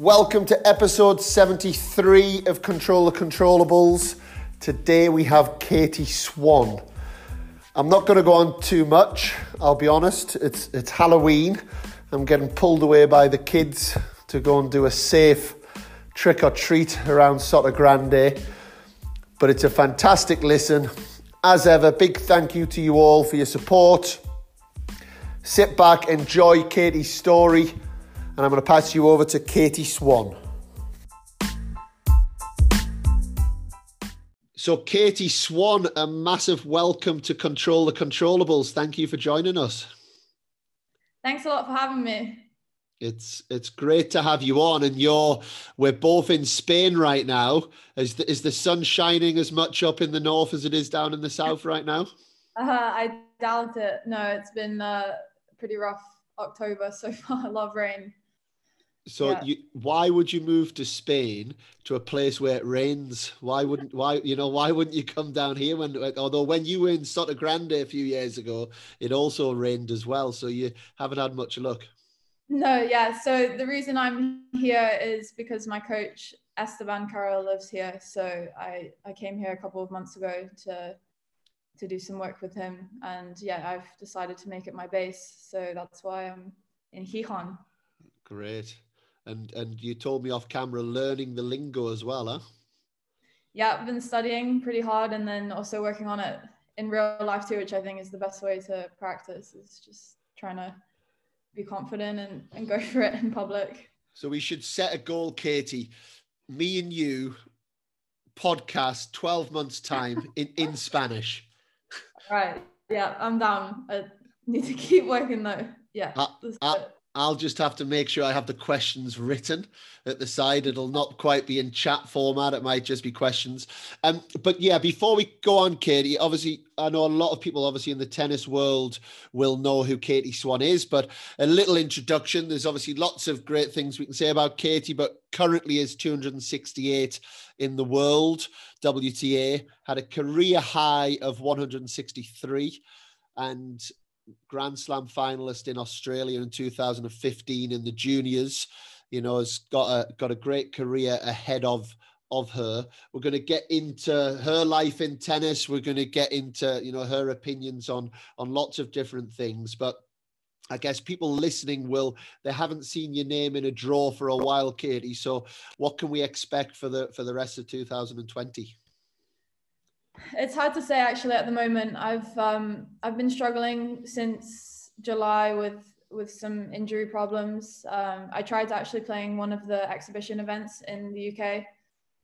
Welcome to episode 73 of Control the Controllables. Today we have Katie Swan. I'm not going to go on too much, I'll be honest. It's, it's Halloween. I'm getting pulled away by the kids to go and do a safe trick or treat around Sotogrande. But it's a fantastic listen. As ever, big thank you to you all for your support. Sit back, enjoy Katie's story, and I'm going to pass you over to Katie Swan. So, Katie Swan, a massive welcome to Control the Controllables. Thank you for joining us. Thanks a lot for having me. It's it's great to have you on, and you're we're both in Spain right now. Is the, is the sun shining as much up in the north as it is down in the south right now? Uh, I doubt it. No, it's been uh, pretty rough October so far. A lot of rain. So yeah. you, why would you move to Spain to a place where it rains? Why wouldn't why you know why wouldn't you come down here when although when you were in Sotogrande a few years ago, it also rained as well. So you haven't had much luck. No, yeah. So the reason I'm here is because my coach Esteban Carril lives here. So I I came here a couple of months ago to to do some work with him, and yeah, I've decided to make it my base. So that's why I'm in Gijón. Great, and and you told me off camera learning the lingo as well, huh? Yeah, I've been studying pretty hard, and then also working on it in real life too, which I think is the best way to practice. Is just trying to be confident and, and go for it in public. So we should set a goal, Katie. Me and you podcast 12 months time in, in Spanish. Right. Yeah, I'm down. I need to keep working though. Yeah. Ah, I, ah, I, I'll just have to make sure I have the questions written at the side. It'll not quite be in chat format. It might just be questions. Um, but yeah, before we go on, Katie, obviously, I know a lot of people, obviously, in the tennis world will know who Katie Swan is, but a little introduction. There's obviously lots of great things we can say about Katie, but currently is 268 in the world. WTA had a career high of 163 and Grand Slam finalist in Australia in 2015 in the juniors. You know, has got a got a great career ahead of of her. We're going to get into her life in tennis. We're going to get into you know her opinions on on lots of different things, but. I guess people listening will they haven't seen your name in a draw for a while, Katie. So what can we expect for the for the rest of 2020? It's hard to say actually at the moment. I've um, I've been struggling since July with with some injury problems. Um, I tried actually playing one of the exhibition events in the UK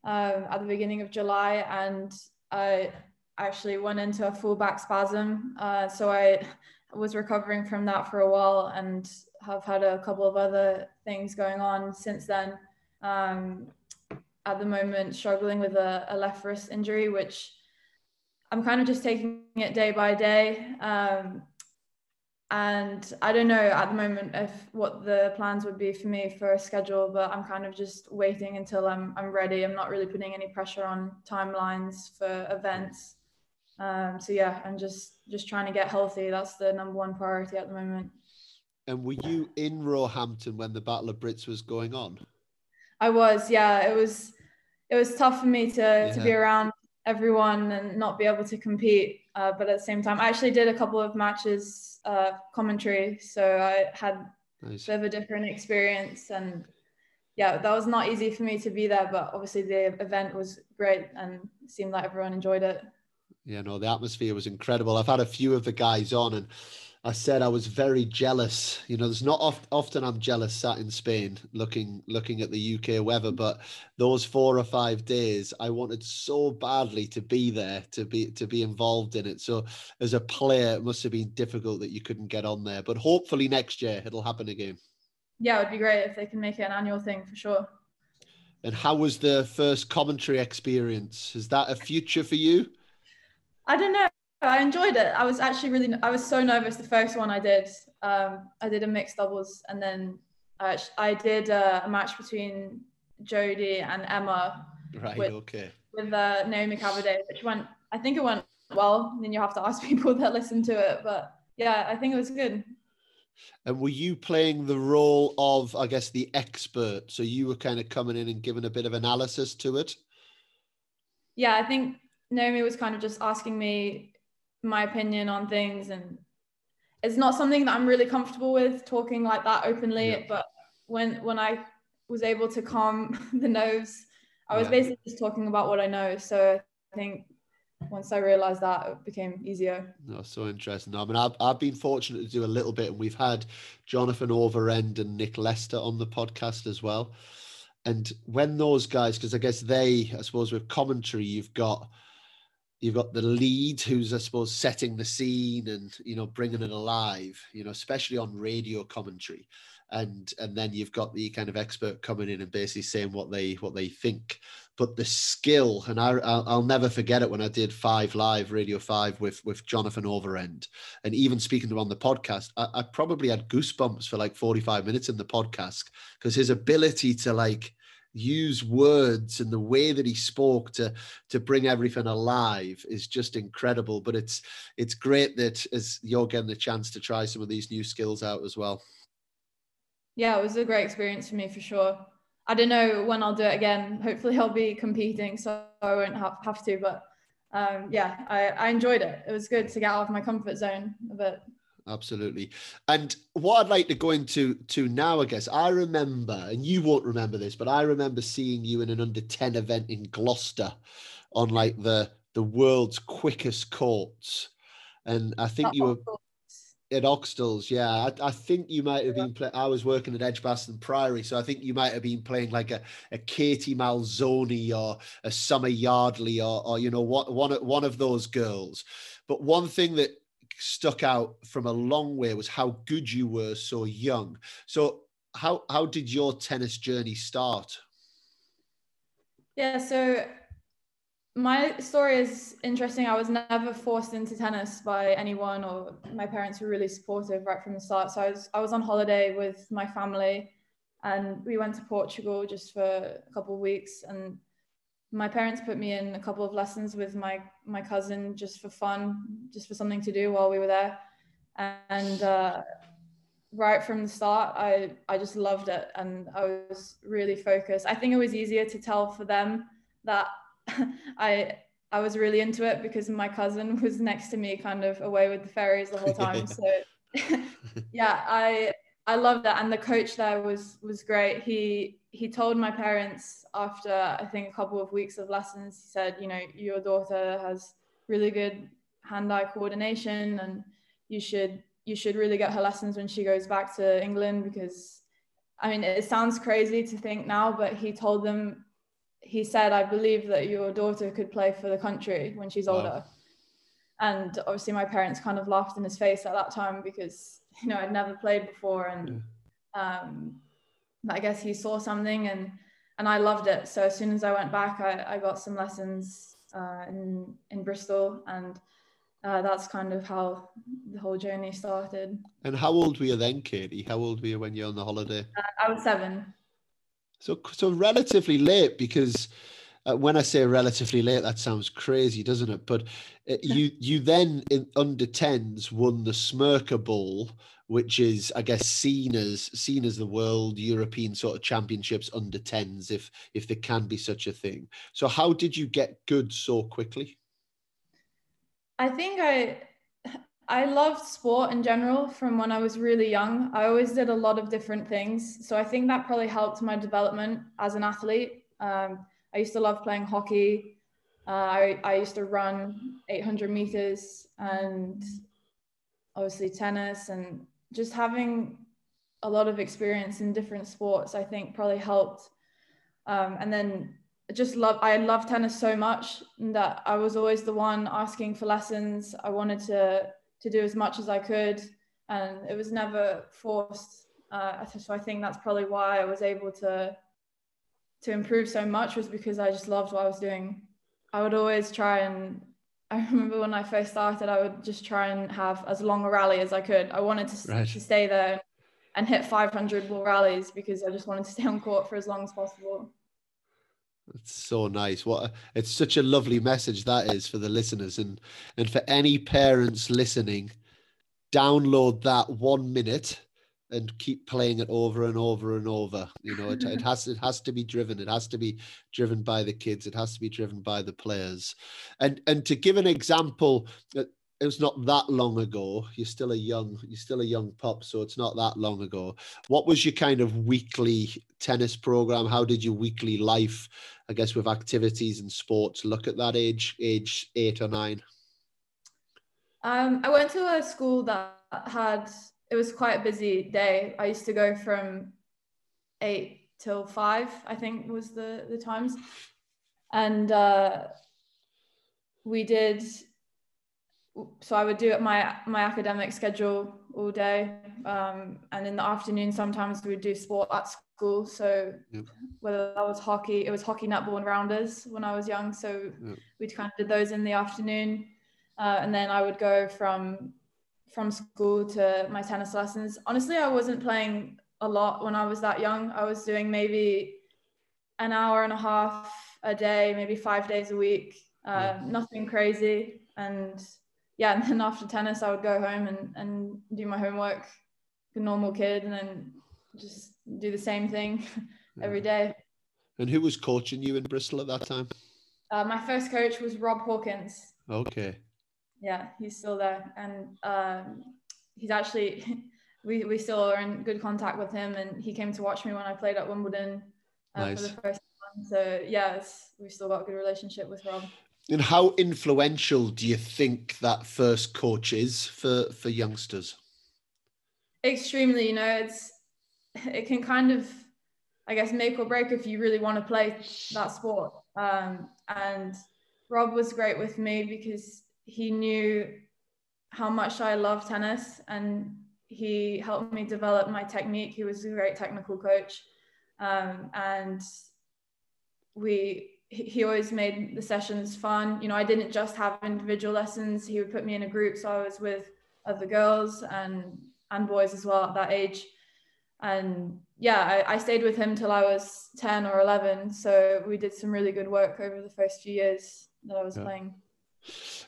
um, at the beginning of July, and I actually went into a full back spasm. Uh, so I was recovering from that for a while, and have had a couple of other things going on since then. Um, at the moment, struggling with a, a left wrist injury, which I'm kind of just taking it day by day. Um, and I don't know at the moment if what the plans would be for me for a schedule, but I'm kind of just waiting until I'm I'm ready. I'm not really putting any pressure on timelines for events. Um, so yeah, I'm just just trying to get healthy. That's the number one priority at the moment. And were you in Roehampton when the Battle of Brits was going on? I was, yeah. It was it was tough for me to yeah. to be around everyone and not be able to compete. Uh, but at the same time, I actually did a couple of matches uh, commentary, so I had nice. a bit of a different experience. And yeah, that was not easy for me to be there, but obviously the event was great and seemed like everyone enjoyed it. Yeah, no, the atmosphere was incredible. I've had a few of the guys on, and I said I was very jealous. You know, there's not oft, often I'm jealous sat in Spain looking looking at the UK weather, but those four or five days, I wanted so badly to be there, to be to be involved in it. So as a player, it must have been difficult that you couldn't get on there. But hopefully next year it'll happen again. Yeah, it would be great if they can make it an annual thing for sure. And how was the first commentary experience? Is that a future for you? I don't know. I enjoyed it. I was actually really, I was so nervous the first one I did. Um, I did a mixed doubles and then I, I did a, a match between Jodie and Emma. Right, with, okay. With uh, Naomi Cavaday, which went, I think it went well. Then you have to ask people that listen to it. But yeah, I think it was good. And were you playing the role of, I guess, the expert? So you were kind of coming in and giving a bit of analysis to it? Yeah, I think Naomi was kind of just asking me my opinion on things. And it's not something that I'm really comfortable with talking like that openly. Yeah. But when when I was able to calm the nerves, I was yeah. basically just talking about what I know. So I think once I realized that, it became easier. No, so interesting. I mean, I've, I've been fortunate to do a little bit, and we've had Jonathan Overend and Nick Lester on the podcast as well. And when those guys, because I guess they, I suppose, with commentary, you've got you've got the lead who's i suppose setting the scene and you know bringing it alive you know especially on radio commentary. And and then you've got the kind of expert coming in and basically saying what they what they think. But the skill and I, I'll, I'll never forget it when I did five live radio five with with Jonathan Overend. And even speaking to him on the podcast I, I probably had goosebumps for like 45 minutes in the podcast because his ability to like use words and the way that he spoke to to bring everything alive is just incredible but it's it's great that as you're getting the chance to try some of these new skills out as well yeah it was a great experience for me for sure I don't know when I'll do it again. Hopefully, I'll be competing, so I won't have, have to. But um, yeah, I, I enjoyed it. It was good to get out of my comfort zone a bit. Absolutely. And what I'd like to go into to now, I guess, I remember, and you won't remember this, but I remember seeing you in an under 10 event in Gloucester on like the the world's quickest courts. And I think you were at Oxstalls, yeah. I, I, think you might have been. Play, I was working at Edgbaston Priory, so I think you might have been playing like a, a Katie Malzoni or a Summer Yardley or, or you know what one one of those girls. But one thing that stuck out from a long way was how good you were so young. So how how did your tennis journey start? Yeah, so my story is interesting. I was never forced into tennis by anyone, or my parents were really supportive right from the start. So I was I was on holiday with my family, and we went to Portugal just for a couple of weeks. And my parents put me in a couple of lessons with my my cousin just for fun, just for something to do while we were there. And uh, right from the start, I I just loved it, and I was really focused. I think it was easier to tell for them that I I was really into it because my cousin was next to me, kind of away with the fairies the whole time. so yeah, I I loved that, and the coach there was was great. He he told my parents after I think a couple of weeks of lessons, he said, you know, your daughter has really good hand-eye coordination, and you should you should really get her lessons when she goes back to England because I mean it sounds crazy to think now, but he told them he said, I believe that your daughter could play for the country when she's older. And obviously, my parents kind of laughed in his face at that time because, you know, I'd never played before. And yeah. um, I guess he saw something and, and I loved it. So as soon as I went back, I, I got some lessons uh, in, in Bristol. And uh, that's kind of how the whole journey started. And how old were you then, Katie? How old were you when you're on the holiday? Uh, I was seven. So, so relatively late because uh, when I say relatively late, that sounds crazy, doesn't it? But uh, you you then in under tens won the Smreke Bowl, which is I guess seen as seen as the world European sort of championships under tens, if if there can be such a thing. So how did you get good so quickly? I think I I loved sport in general from when I was really young. I always did a lot of different things. So I think that probably helped my development as an athlete. Um, I used to love playing hockey. Uh, I, I used to run 800 meters and obviously tennis and just having a lot of experience in different sports, I think probably helped. Um, and then just love, I love tennis so much that I was always the one asking for lessons. I wanted to to do as much as I could, and it was never forced. Uh, so I think that's probably why I was able to to improve so much was because I just loved what I was doing. I would always try and I remember when I first started, I would just try and have as long a rally as I could. I wanted to, right. to stay there and hit 500 ball rallies because I just wanted to stay on court for as long as possible. It's so nice. What a, it's such a lovely message that is for the listeners and and for any parents listening. download that one minute and keep playing it over and over and over. You know, it, it has it has to be driven. It has to be driven by the kids. It has to be driven by the players. And and to give an example, uh, it was not that long ago. You're still a young you're still a young pup, so it's not that long ago. What was your kind of weekly tennis program? How did your weekly life, I guess, with activities and sports look at that age, age eight or nine? Um, I went to a school that had it was quite a busy day. I used to go from eight till five, I think was the the times, and uh, we did. So I would do it my my academic schedule all day, um, and in the afternoon sometimes we would do sport at school. So yep. whether that was hockey, it was hockey, netball, and rounders when I was young. So yep. we kind of did those in the afternoon, uh, and then I would go from from school to my tennis lessons. Honestly, I wasn't playing a lot when I was that young. I was doing maybe an hour and a half a day, maybe five days a week. Uh, nothing crazy. And yeah, and then after tennis, I would go home and, and do my homework, a normal kid, and then just do the same thing every day. And who was coaching you in Bristol at that time? Uh, my first coach was Rob Hawkins. Okay yeah, he's still there, and um, he's actually we we still are in good contact with him, and he came to watch me when I played at Wimbledon uh, nice. for the first time. So yeah, we've still got a good relationship with Rob. And how influential do you think that first coach is for for youngsters? Extremely, you know, it's it can kind of, I guess, make or break if you really want to play that sport. Um, and Rob was great with me because he knew how much I love tennis and he helped me develop my technique. He was a great technical coach. Um, and we he always made the sessions fun. You know, I didn't just have individual lessons. He would put me in a group, so I was with other girls and and boys as well at that age. And yeah, I, I stayed with him till I was 10 or 11. So we did some really good work over the first few years that I was yeah. playing.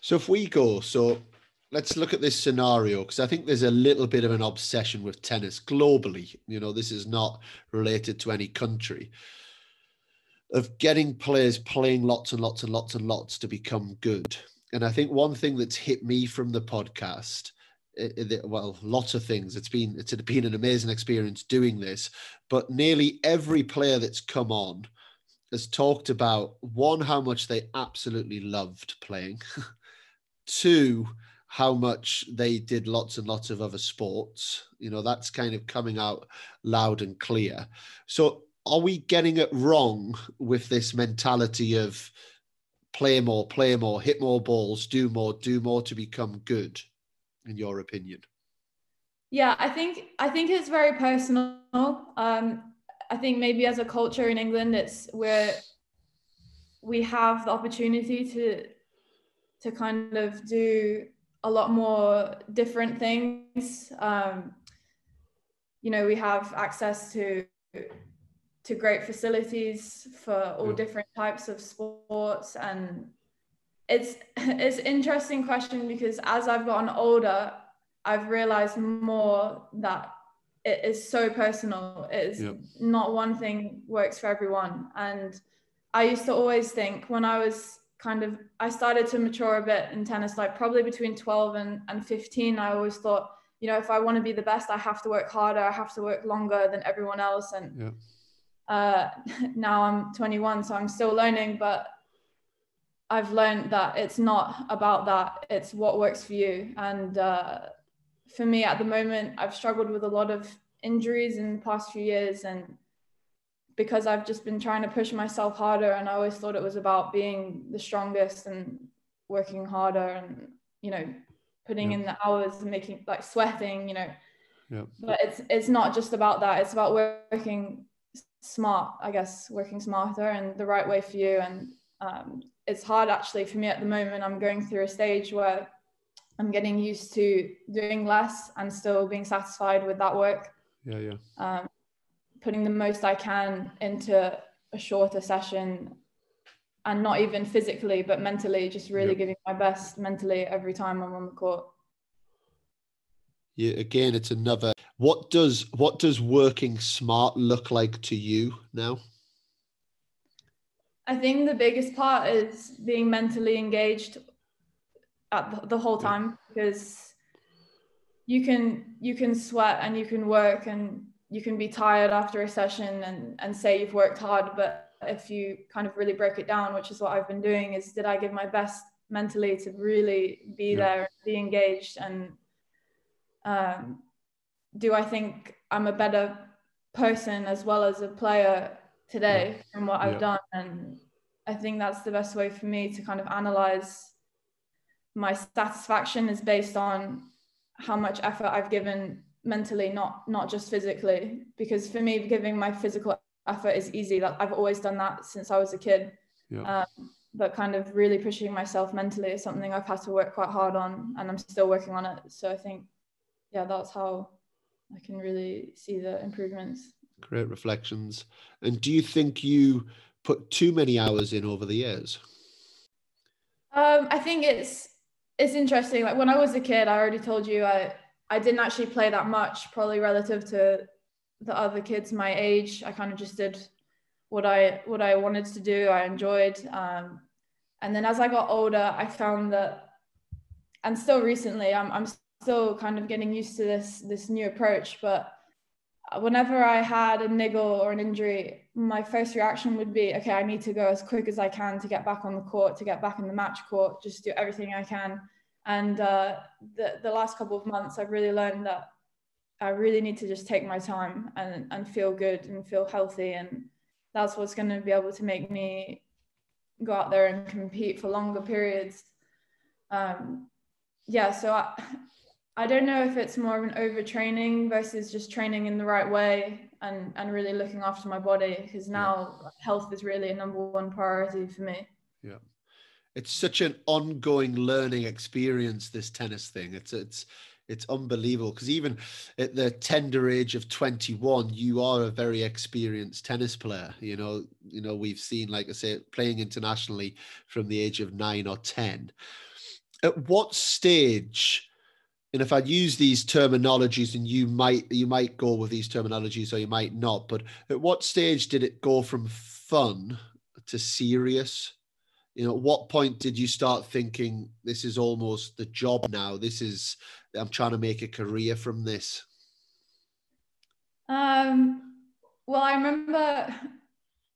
So if we go, so let's look at this scenario because I think there's a little bit of an obsession with tennis globally. You know, this is not related to any country of getting players playing lots and lots and lots and lots to become good. And I think one thing that's hit me from the podcast, it, it, well, lots of things. It's been it's been an amazing experience doing this, but nearly every player that's come on has talked about one, how much they absolutely loved playing, two, how much they did lots and lots of other sports. You know, that's kind of coming out loud and clear. So, are we getting it wrong with this mentality of play more, play more, hit more balls, do more, do more to become good, in your opinion? Yeah, I think I think it's very personal. Um, I think maybe as a culture in England, it's where we have the opportunity to to kind of do a lot more different things. Um, you know, we have access to to great facilities for all different types of sports, and it's it's interesting question because as I've gotten older, I've realized more that it is so personal. It is yep. not one thing works for everyone. And I used to always think when I was kind of I started to mature a bit in tennis, like probably between 12 and, and 15, I always thought, you know, if I want to be the best, I have to work harder, I have to work longer than everyone else. And yep. uh, now I'm 21, so I'm still learning, but I've learned that it's not about that. It's what works for you. And uh, for me at the moment, I've struggled with a lot of injuries in the past few years. And because I've just been trying to push myself harder, and I always thought it was about being the strongest and working harder and, you know, putting yeah. in the hours and making like sweating, you know. Yeah. But it's it's not just about that. It's about working smart, I guess, working smarter and the right way for you. And um, it's hard actually for me at the moment. I'm going through a stage where I'm getting used to doing less and still being satisfied with that work. Yeah, yeah. Um, putting the most I can into a shorter session and not even physically, but mentally, just really yep. giving my best mentally every time I'm on the court. Yeah, again, it's another. What does what does working smart look like to you now? I think the biggest part is being mentally engaged at the whole time because you can you can sweat and you can work and you can be tired after a session and and say you've worked hard but if you kind of really break it down which is what I've been doing is did I give my best mentally to really be yeah. there be engaged and um, do I think I'm a better person as well as a player today yeah. from what I've yeah. done and I think that's the best way for me to kind of analyze my satisfaction is based on how much effort I've given mentally, not not just physically. Because for me, giving my physical effort is easy. That I've always done that since I was a kid. Yeah. Um, but kind of really pushing myself mentally is something I've had to work quite hard on, and I'm still working on it. So I think, yeah, that's how I can really see the improvements. Great reflections. And do you think you put too many hours in over the years? Um, I think it's it's interesting. Like when I was a kid, I already told you I I didn't actually play that much, probably relative to the other kids my age. I kind of just did what I what I wanted to do. I enjoyed, um, and then as I got older, I found that, and still recently, I'm I'm still kind of getting used to this this new approach. But whenever I had a niggle or an injury, my first reaction would be, okay, I need to go as quick as I can to get back on the court, to get back in the match court, just do everything I can. And uh, the, the last couple of months, I've really learned that I really need to just take my time and, and feel good and feel healthy. And that's what's going to be able to make me go out there and compete for longer periods. Um, yeah, so I, I don't know if it's more of an overtraining versus just training in the right way and, and really looking after my body because now yeah. health is really a number one priority for me. Yeah. It's such an ongoing learning experience, this tennis thing. It's it's it's unbelievable because even at the tender age of 21 you are a very experienced tennis player you know you know we've seen like i say playing internationally from the age of 9 or 10 at what stage and if I use these terminologies, and you might you might go with these terminologies or you might not, but at what stage did it go from fun to serious? You know, at what point did you start thinking this is almost the job now? This is I'm trying to make a career from this. Um, well, I remember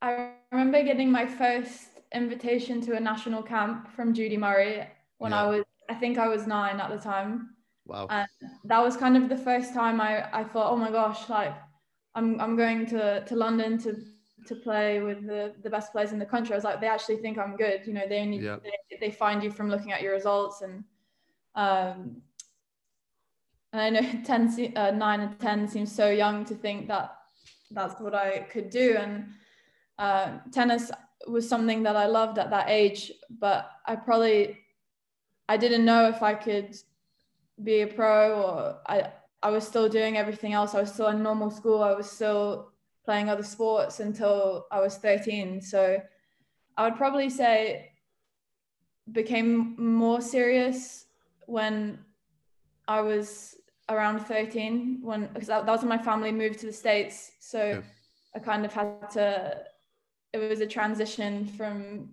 I remember getting my first invitation to a national camp from Judy Murray when yeah. I was I think I was nine at the time. Wow. And that was kind of the first time I, I thought, oh my gosh, like I'm, I'm going to, to London to, to play with the, the best players in the country. I was like, they actually think I'm good. You know, they only, yeah. they, they find you from looking at your results. And, um, and I know 10, uh, 9 and 10 seems so young to think that that's what I could do. And uh, tennis was something that I loved at that age, but I probably, I didn't know if I could be a pro or I, I was still doing everything else. I was still in normal school. I was still playing other sports until I was 13. So I would probably say became more serious when I was around 13 when because that, that was when my family moved to the States. So yeah. I kind of had to it was a transition from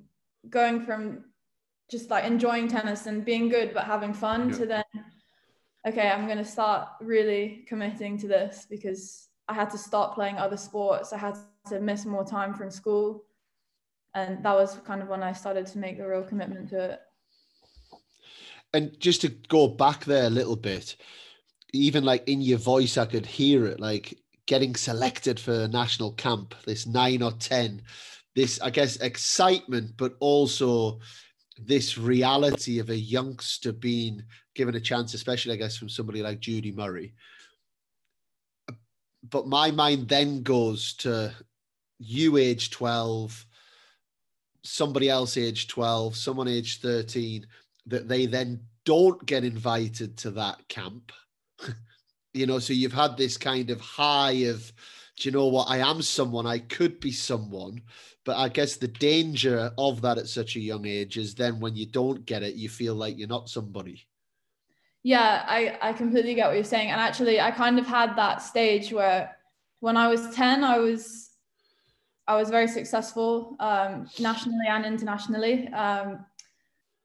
going from just like enjoying tennis and being good but having fun yeah. to then okay, I'm going to start really committing to this because I had to stop playing other sports. I had to miss more time from school. And that was kind of when I started to make a real commitment to it. And just to go back there a little bit, even like in your voice, I could hear it like getting selected for national camp, this nine or 10, this, I guess, excitement, but also this reality of a youngster being given a chance, especially I guess from somebody like Judy Murray. But my mind then goes to you age 12, somebody else age 12, someone age 13, that they then don't get invited to that camp. you know, so you've had this kind of high of, do you know what? I am someone, I could be someone. But I guess the danger of that at such a young age is then when you don't get it, you feel like you're not somebody. Yeah, I, I completely get what you're saying. And actually I kind of had that stage where when I was 10, I was I was very successful um, nationally and internationally. Um,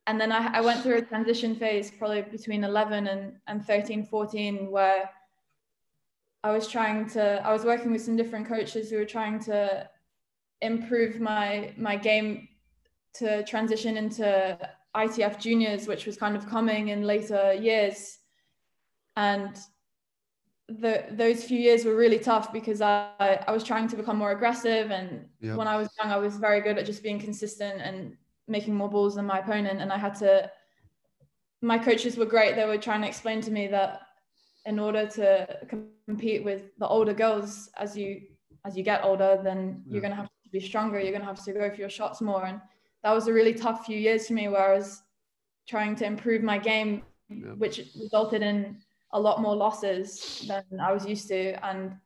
and then I, I, went through a transition phase probably between 11 and, and 13, 14, where I was trying to, I was working with some different coaches who were trying to improve my, my game to transition into ITF juniors, which was kind of coming in later years. And the those few years were really tough because I, I was trying to become more aggressive. And yep. when I was young I was very good at just being consistent and making more balls than my opponent. And I had to my coaches were great. They were trying to explain to me that in order to compete with the older girls as you as you get older then you're going to have to be stronger. You're going to have to go for your shots more. And that was a really tough few years for me where I was trying to improve my game yep. which resulted in a lot more losses than I was used to. And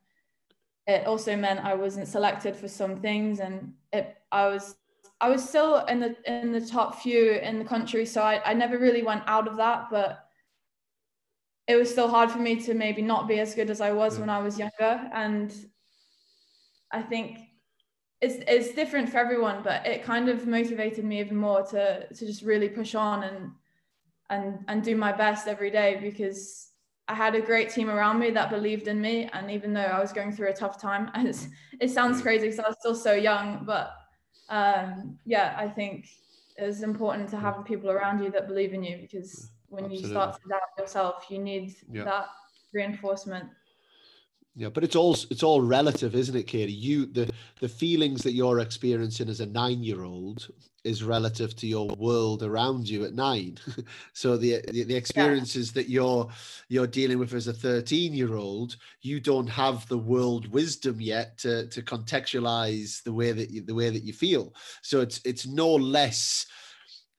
it also meant I wasn't selected for some things and it I was I was still in the in the top few in the country. So I, I never really went out of that, but it was still hard for me to maybe not be as good as I was yeah. when I was younger. And I think it's it's different for everyone, but it kind of motivated me even more to to just really push on and and and do my best every day because I had a great team around me that believed in me. And even though I was going through a tough time, it sounds crazy because I was still so young, but um, yeah, I think it's important to have people around you that believe in you because when Absolutely. you start to doubt yourself, you need yeah. that reinforcement. Yeah, but it's all it's all relative, isn't it, Katie? You the the feelings that you're experiencing as a nine year old is relative to your world around you at nine. so the, the, the experiences yeah. that you're you're dealing with as a 13 year old, you don't have the world wisdom yet to to contextualize the way that you, the way that you feel. So it's it's no less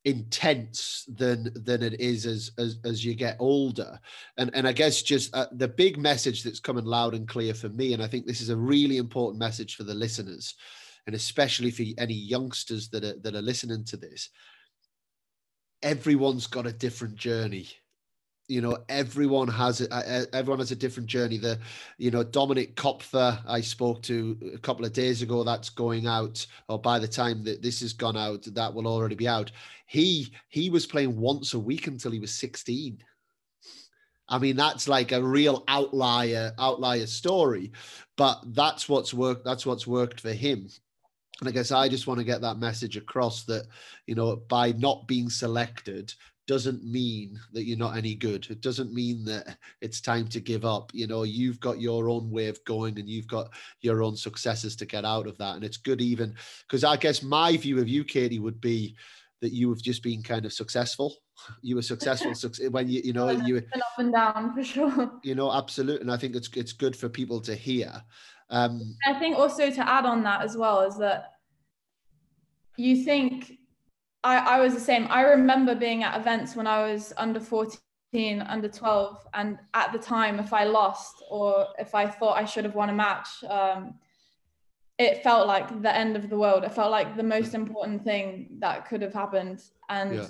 intense than than it is as as, as you get older. And and i guess just uh, the big message that's coming loud and clear for me and i think this is a really important message for the listeners and especially for any youngsters that are that are listening to this everyone's got a different journey you know everyone has everyone has a different journey. The you know Dominik Koepfer i spoke to a couple of days ago that's going out or by the time that this has gone out that will already be out. He he was playing once a week until he was 16 i mean that's like a real outlier outlier story but that's what's worked that's what's worked for him. And I guess I just want to get that message across that, you know, by not being selected doesn't mean that you're not any good. It doesn't mean that it's time to give up. You know, you've got your own way of going and you've got your own successes to get out of that. And it's good even because I guess my view of you, Katie, would be that you have just been kind of successful. You were successful when you, you know, you were up and down for sure. You know, absolutely. And I think it's it's good for people to hear. Um, I think also to add on that as well is that you think I, I was the same. I remember being at events when I was under 14, under 12, and at the time, if I lost or if I thought I should have won a match, um, it felt like the end of the world. It felt like the most important thing that could have happened. And yeah.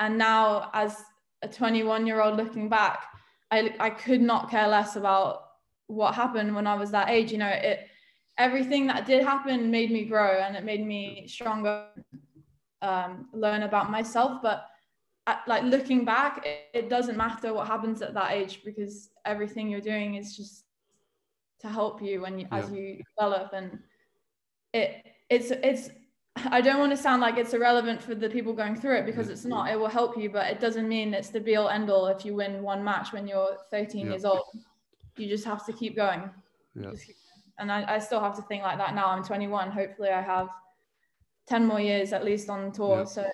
and now, as a 21 year old looking back, I I could not care less about what happened when I was that age. You know, it everything that did happen made me grow and it made me stronger um, learn about myself. But at, like looking back, it, it, doesn't matter what happens at that age because everything you're doing is just to help you when you, yeah. as you develop. And it it's it's I don't want to sound like it's irrelevant for the people going through it because it's not. It will help you, but it doesn't mean it's the be all end all if you win one match when you're 13 yeah. years old. You just have to keep going. Yeah. And I, I still have to think like that now. I'm 21. Hopefully, I have 10 more years at least on tour. Yeah. So,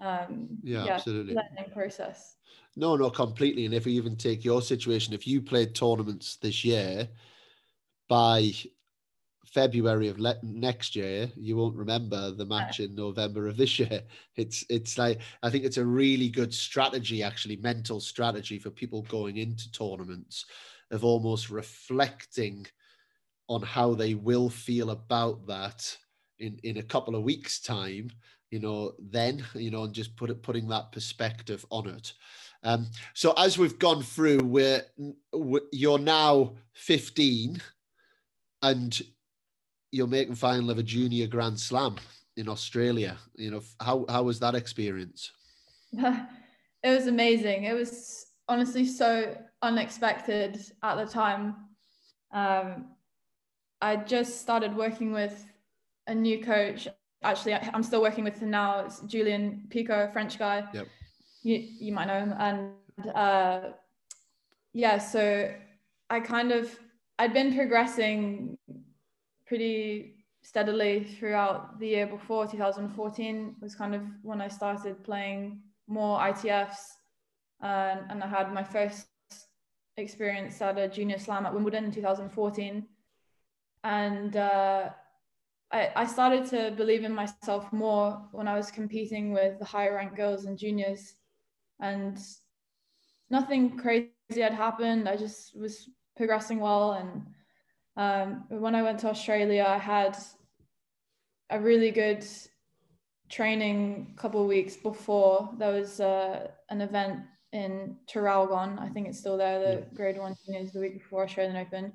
um, yeah, yeah, absolutely. Learning process. No, no, completely. And if we even take your situation, if you played tournaments this year by February of le- next year, you won't remember the match in November of this year. It's it's like I think it's a really good strategy, actually, mental strategy for people going into tournaments of almost reflecting on how they will feel about that in in a couple of weeks time you know then you know and just put it putting that perspective on it Um, so as we've gone through, we're, we're you're now 15, and you're making final of a junior Grand Slam in Australia. You know, how how was that experience? it was amazing. It was honestly so unexpected at the time. Um, I just started working with a new coach. Actually, I'm still working with him now. It's Julien Picot, a French guy. Yep. You you might know him, and uh, yeah. So I kind of I'd been progressing pretty steadily throughout the year before 2014 was kind of when I started playing more ITFs um, and I had my first experience at a junior slam at Wimbledon in 2014 and uh, I, I started to believe in myself more when I was competing with the higher ranked girls and juniors and nothing crazy had happened I just was progressing well and um, when I went to Australia I had a really good training couple weeks before there was uh, an event in Traralgon. I think it's still there, the yeah. grade one juniors the week before Australian Open.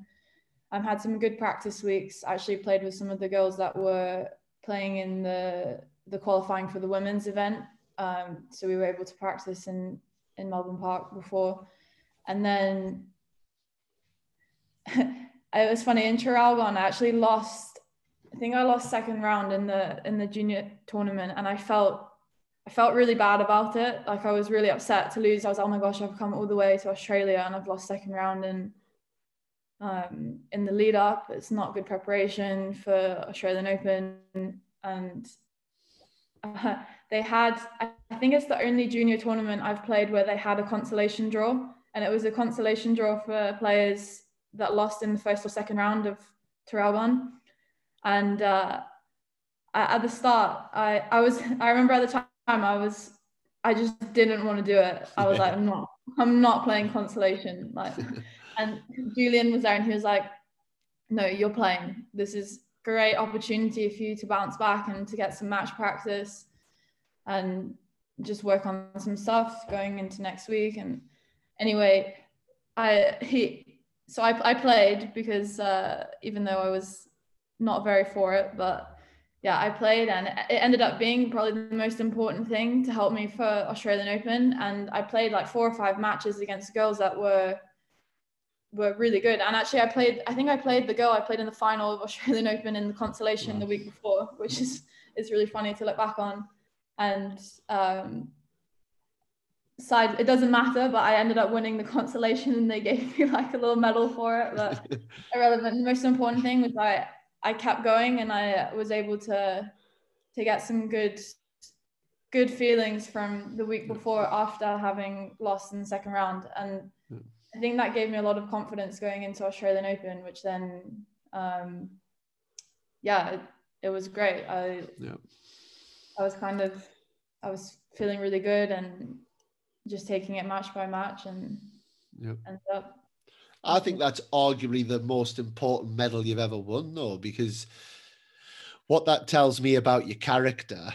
I've had some good practice weeks. Actually played with some of the girls that were playing in the the qualifying for the women's event. Um, so we were able to practice in in Melbourne Park before, and then it was funny in Traralgon. I actually lost I think I lost second round in the in the junior tournament, and I felt I felt really bad about it. Like I was really upset to lose. I was, oh my gosh, I've come all the way to Australia and I've lost second round and um, in the lead up. It's not good preparation for Australian Open, and uh, they had. I think it's the only junior tournament I've played where they had a consolation draw, and it was a consolation draw for players that lost in the first or second round of Traralgon. And uh, at the start, I, I was, I remember at the time I was, I just didn't want to do it. I was like, I'm not, I'm not playing consolation. Like, and Julien was there and he was like, no, you're playing. This is great opportunity for you to bounce back and to get some match practice and just work on some stuff going into next week. And anyway, I, he, so I, I played because uh, even though I was not very for it, but yeah, I played and it ended up being probably the most important thing to help me for Australian Open. And I played like four or five matches against girls that were were really good. And actually, I played. I think I played the girl I played in the final of Australian Open in the consolation wow. the week before, which is is really funny to look back on. And um, side, it doesn't matter, but I ended up winning the consolation, and they gave me like a little medal for it. But irrelevant. The most important thing was I I kept going and I was able to to get some good good feelings from the week before after having lost in the second round and I think that gave me a lot of confidence going into Australian Open which then um, yeah it, it, was great I yeah. I was kind of I was feeling really good and just taking it match by match and yep. ended up I think that's arguably the most important medal you've ever won, though, because what that tells me about your character,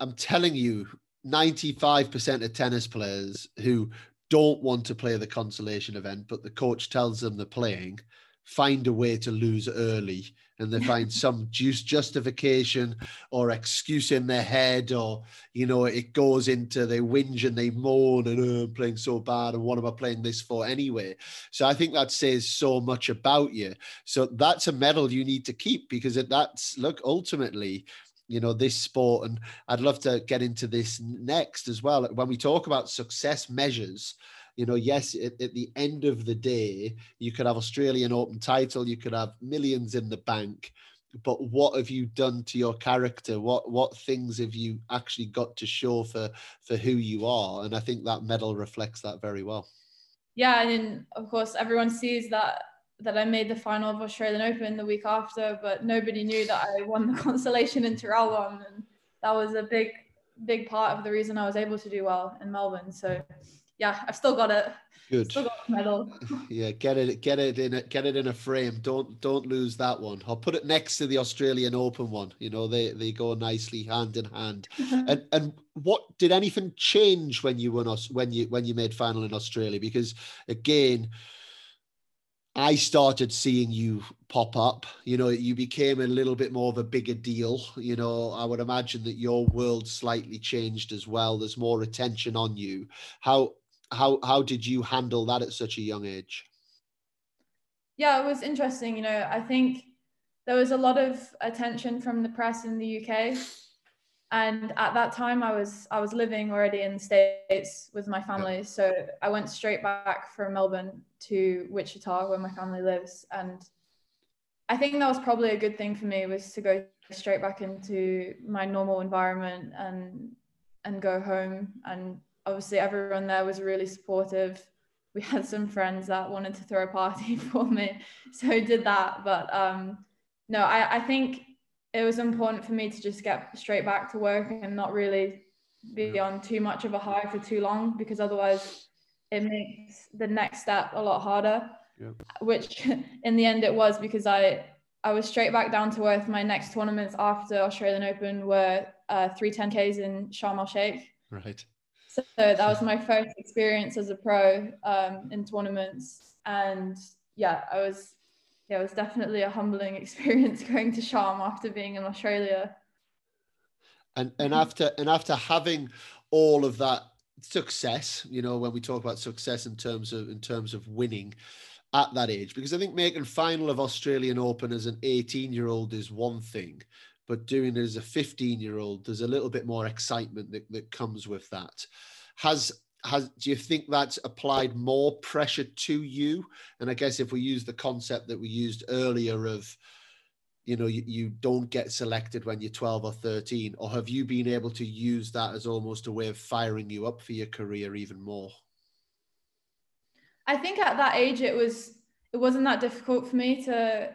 I'm telling you, 95% of tennis players who don't want to play the consolation event, but the coach tells them they're playing, find a way to lose early. And they find some just justification or excuse in their head or you know it goes into they whinge and they moan and oh, I'm playing so bad and what am I playing this for anyway? So I think that says so much about you. So that's a medal you need to keep because that's look ultimately you know this sport and I'd love to get into this next as well when we talk about success measures you know, yes, at, at, the end of the day, you could have Australian Open title, you could have millions in the bank, but what have you done to your character? What what things have you actually got to show for for who you are? And I think that medal reflects that very well. Yeah, and of course, everyone sees that that I made the final of Australian Open the week after, but nobody knew that I won the consolation in Traralgon, and that was a big big part of the reason I was able to do well in Melbourne. So yeah, I've still got it. Good. Still got the medal. yeah, get it, get it in, a, get it in a frame. Don't, don't lose that one. I'll put it next to the Australian Open one. You know, they they go nicely hand in hand. and and what did anything change when you won us when you when you made final in Australia? Because again, I started seeing you pop up. You know, you became a little bit more of a bigger deal. You know, I would imagine that your world slightly changed as well. There's more attention on you. How how how did you handle that at such a young age? Yeah, it was interesting. You know, I think there was a lot of attention from the press in the UK, and at that time, I was I was living already in the states with my family, yeah. so I went straight back from Melbourne to Wichita, where my family lives, and I think that was probably a good thing for me was to go straight back into my normal environment and and go home and obviously everyone there was really supportive. We had some friends that wanted to throw a party for me, so did that. But um, no, I, I think it was important for me to just get straight back to work and not really be on too much of a high for too long because otherwise it makes the next step a lot harder. Which in the end it was because I I was straight back down to earth. My next tournaments after Australian Open were uh, three 10Ks in Sharm el Sheikh. Right. So that was my first experience as a pro um, in tournaments, and yeah, I was yeah, it was definitely a humbling experience going to Sharm after being in Australia. And and after and after having all of that success, you know, when we talk about success in terms of in terms of winning at that age, because I think making final of Australian Open as an 18 year old is one thing, but doing it as a 15 year old, there's a little bit more excitement that, that comes with that. Has has do you think that's applied more pressure to you? And I guess if we use the concept that we used earlier of you know you, you don't get selected when you're 12 or 13 or have you been able to use that as almost a way of firing you up for your career even more i think at that age it was it wasn't that difficult for me to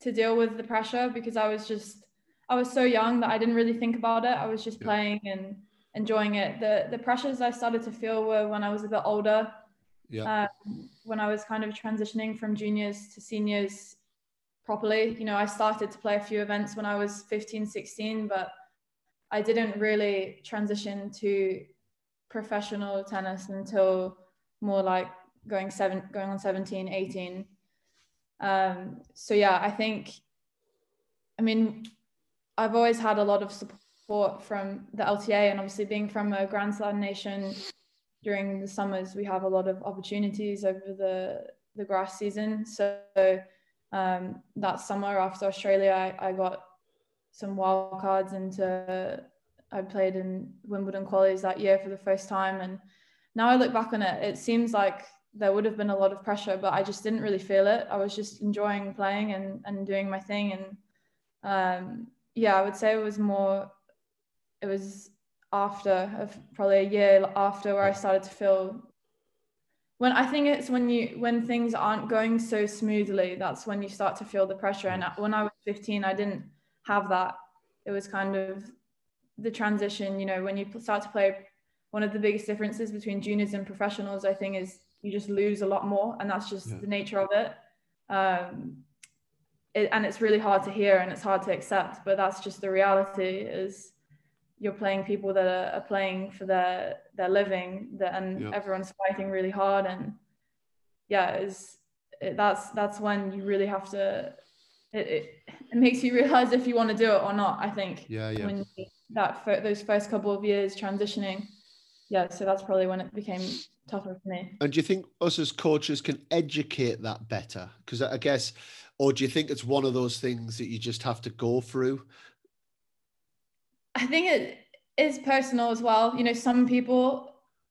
to deal with the pressure because i was just I was so young that I didn't really think about it. I was just yeah. playing and enjoying it. The the pressures I started to feel were when I was a bit older. Yeah. Um, when I was kind of transitioning from juniors to seniors properly. You know, I started to play a few events when I was 15, 16, but I didn't really transition to professional tennis until more like going seven going on 17 18 um so yeah i think i mean I've always had a lot of support from the LTA, and obviously being from a Grand Slam nation during the summers, we have a lot of opportunities over the the grass season. So um, that summer after Australia, I, I got some wild cards into. I played in Wimbledon qualies that year for the first time, and now I look back on it, it seems like there would have been a lot of pressure, but I just didn't really feel it. I was just enjoying playing and, and doing my thing, and um, yeah, I would say it was more, it was after of probably a year after where I started to feel when I think it's when you when things aren't going so smoothly that's when you start to feel the pressure. And when I was 15 I didn't have that. It was kind of the transition you know when you start to play one of the biggest differences between juniors and professionals I think is you just lose a lot more and that's just yeah. the nature of it. Um, it, and it's really hard to hear and it's hard to accept but that's just the reality is you're playing people that are, are playing for their their living that and yep. everyone's fighting really hard and yeah is it, that's that's when you really have to it, it, it makes you realize if you want to do it or not i think yeah yeah when that those first couple of years transitioning yeah so that's probably when it became tougher for me and do you think us as coaches can educate that better because i guess or do you think it's one of those things that you just have to go through? I think it is personal as well. You know, some people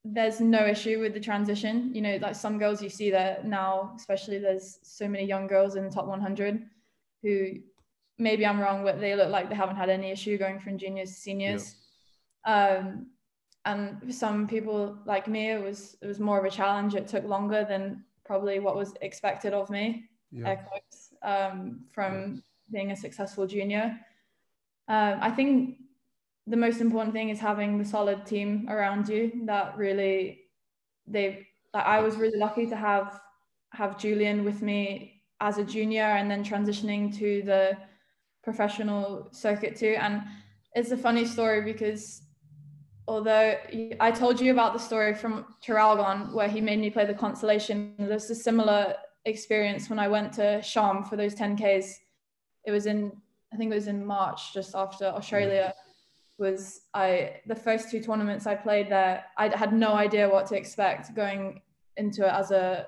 there's no issue with the transition. You know, like some girls you see that now, especially there's so many young girls in the top 100 who maybe I'm wrong, but they look like they haven't had any issue going from juniors to seniors. Um, and some people like me, it was it was more of a challenge. It took longer than probably what was expected of me. Yeah um, from being a successful junior. Um, I think the most important thing is having the solid team around you that really they like I was really lucky to have have Julian with me as a junior and then transitioning to the professional circuit too. And it's a funny story because although I told you about the story from Traralgon where he made me play the consolation, there's a similar experience when I went to Sharm for those 10Ks. It was in, I think it was in March, just after mm. Australia. Was I the first two tournaments I played there? I had no idea what to expect going into it as a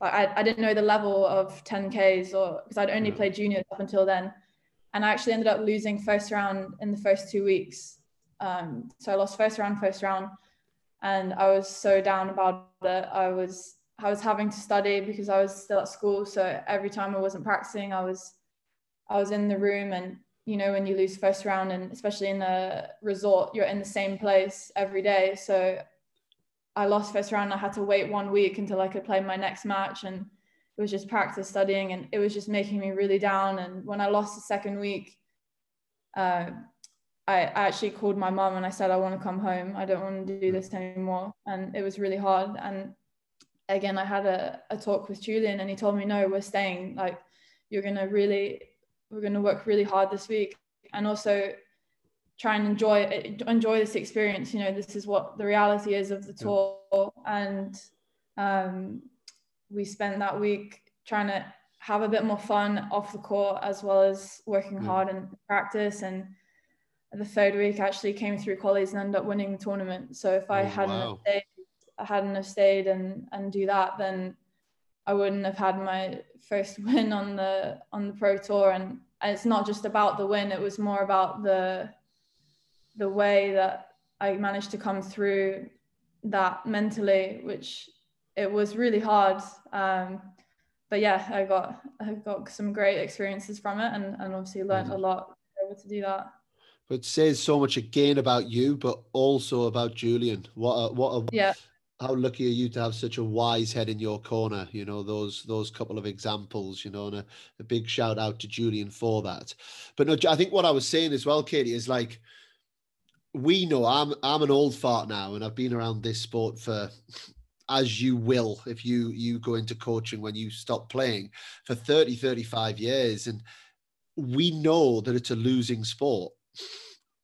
like I, I didn't know the level of 10Ks or because I'd only played juniors up until then. And I actually ended up losing first round in the first two weeks. Um, so I lost first round, first round. And I was so down about it. I was I was having to study because I was still at school. So every time I wasn't practicing, I was I was in the room and you know when you lose first round and especially in a resort, you're in the same place every day. So I lost first round. I had to wait one week until I could play my next match, and it was just practice studying, and it was just making me really down. And when I lost the second week, uh, I actually called my mom and I said I want to come home. I don't want to do this anymore, and it was really hard. And again, I had a, a talk with Julian, and he told me, "No, we're staying. Like, you're gonna really, we're gonna work really hard this week, and also." try and enjoy enjoy this experience. You know, this is what the reality is of the tour, and um, we spent that week trying to have a bit more fun off the court as well as working yeah. hard in practice. And the third week actually came through qualies and ended up winning the tournament. So if I oh, hadn't wow. stayed, I hadn't have stayed and and do that, then I wouldn't have had my first win on the on the pro tour. And, it's not just about the win; it was more about the the way that I managed to come through that mentally, which it was really hard. Um, but yeah, I got I got some great experiences from it, and, and obviously learned mm-hmm. a lot able to do that. But says so much again about you, but also about Julian. What a, what a yeah. How lucky are you to have such a wise head in your corner? You know those those couple of examples. You know, and a, a big shout out to Julian for that. But no, I think what I was saying as well, Katie, is like we know I'm I'm an old fart now, and I've been around this sport for as you will if you you go into coaching when you stop playing for 30 35 years and we know that it's a losing sport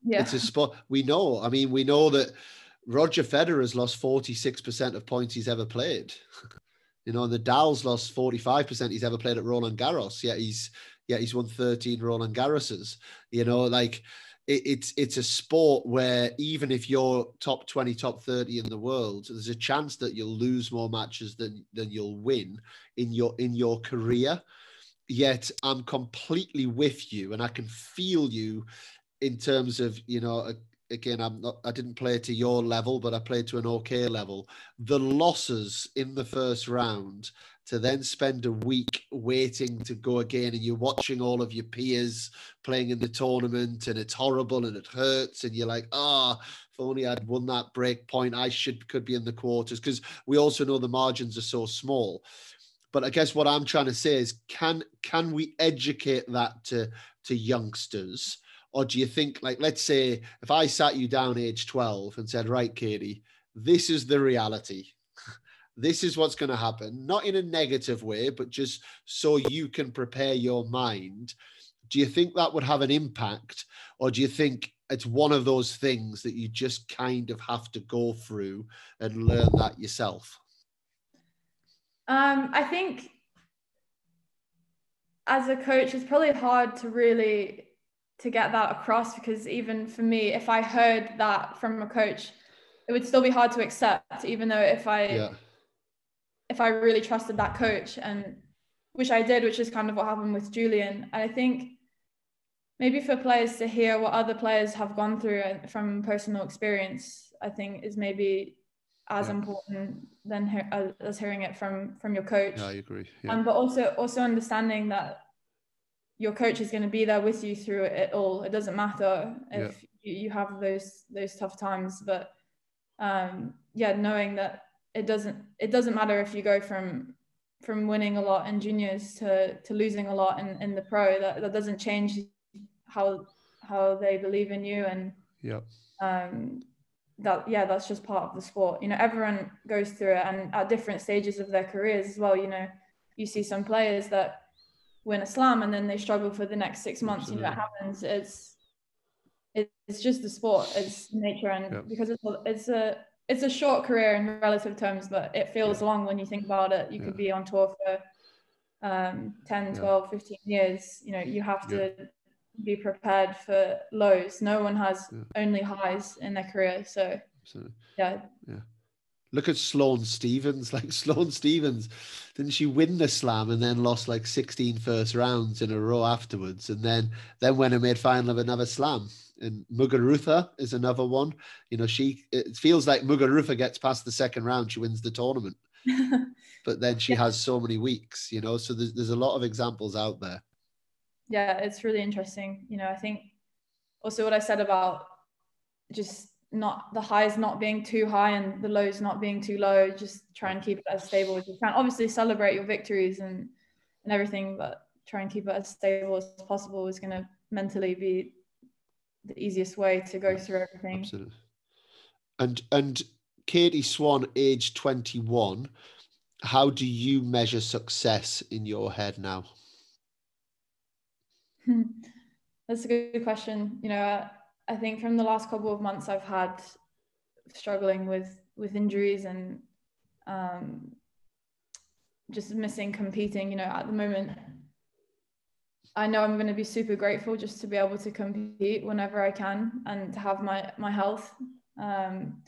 yeah it's a sport we know i mean we know that roger federer has lost 46% of points he's ever played. You know the Nadal's lost 45% he's ever played at roland garros. Yet he's yeah he's won 13 roland garroses. You know like it, it's it's a sport where even if you're top 20 top 30 in the world there's a chance that you'll lose more matches than than you'll win in your in your career. Yet i'm completely with you and i can feel you in terms of you know again i'm not i didn't play to your level but i played to an okay level. The losses in the first round to then spend a week waiting to go again and you're watching all of your peers playing in the tournament and it's horrible and it hurts and you're like ah oh, if only i'd won that break point i should could be in the quarters. Because we also know the margins are so small. But i guess what i'm trying to say is can can we educate that to to youngsters or do you think like let's say if i sat you down age 12 and said right katie this is the reality this is what's going to happen, not in a negative way, but just so you can prepare your mind. Do you think that would have an impact? Or do you think it's one of those things that you just kind of have to go through and learn that yourself? Um, I think as a coach, it's probably hard to really to get that across because even for me, if I heard that from a coach, it would still be hard to accept, even though if I yeah if I really trusted that coach and which I did, which is kind of what happened with Julian. And I think maybe for players to hear what other players have gone through from personal experience, I think is maybe as yeah. important than he- as hearing it from from your coach. Yeah, I agree. Yeah. Um, but also also understanding that your coach is going to be there with you through it all. It doesn't matter if yeah. you, you have those those tough times, but um, yeah, knowing that it doesn't it doesn't matter if you go from from winning a lot in juniors to to losing a lot in, in the pro that, that doesn't change how how they believe in you and yeah um that yeah that's just part of the sport you know everyone goes through it and at different stages of their careers as well you know you see some players that win a slam and then they struggle for the next six months Absolutely. you know that happens it's it's just the sport it's nature and yep. because it's a, it's a it's a short career in relative terms but it feels yeah. long when you think about it you yeah. could be on tour for um 10 12 yeah. 15 years you know you have to be prepared for lows. No one has only highs in their career. So Absolutely. yeah. Yeah. Look at Sloane Stevens. Like Sloane Stevens, didn't she win the slam and then lost like 16 first rounds in a row afterwards? And then then went and made final of another slam. And Muguruza is another one. You know, she it feels like Muguruza gets past the second round, she wins the tournament. but then she yeah. has so many weeks, you know. So there's there's a lot of examples out there yeah, it's really interesting. You know, I think also what I said about just not the highs not being too high and the lows not being too low, just try and keep it as stable as you can. Obviously celebrate your victories and and everything, but try and keep it as stable as possible is gonna mentally be the easiest way to go through everything. Absolutely. And and Katie Swan, age 21, how do you measure success in your head now? That's a good question. You know, uh, I think from the last couple of months, I've had struggling with with injuries and um, just missing competing. You know, at the moment, I know I'm going to be super grateful just to be able to compete whenever I can and to have my my health. Um,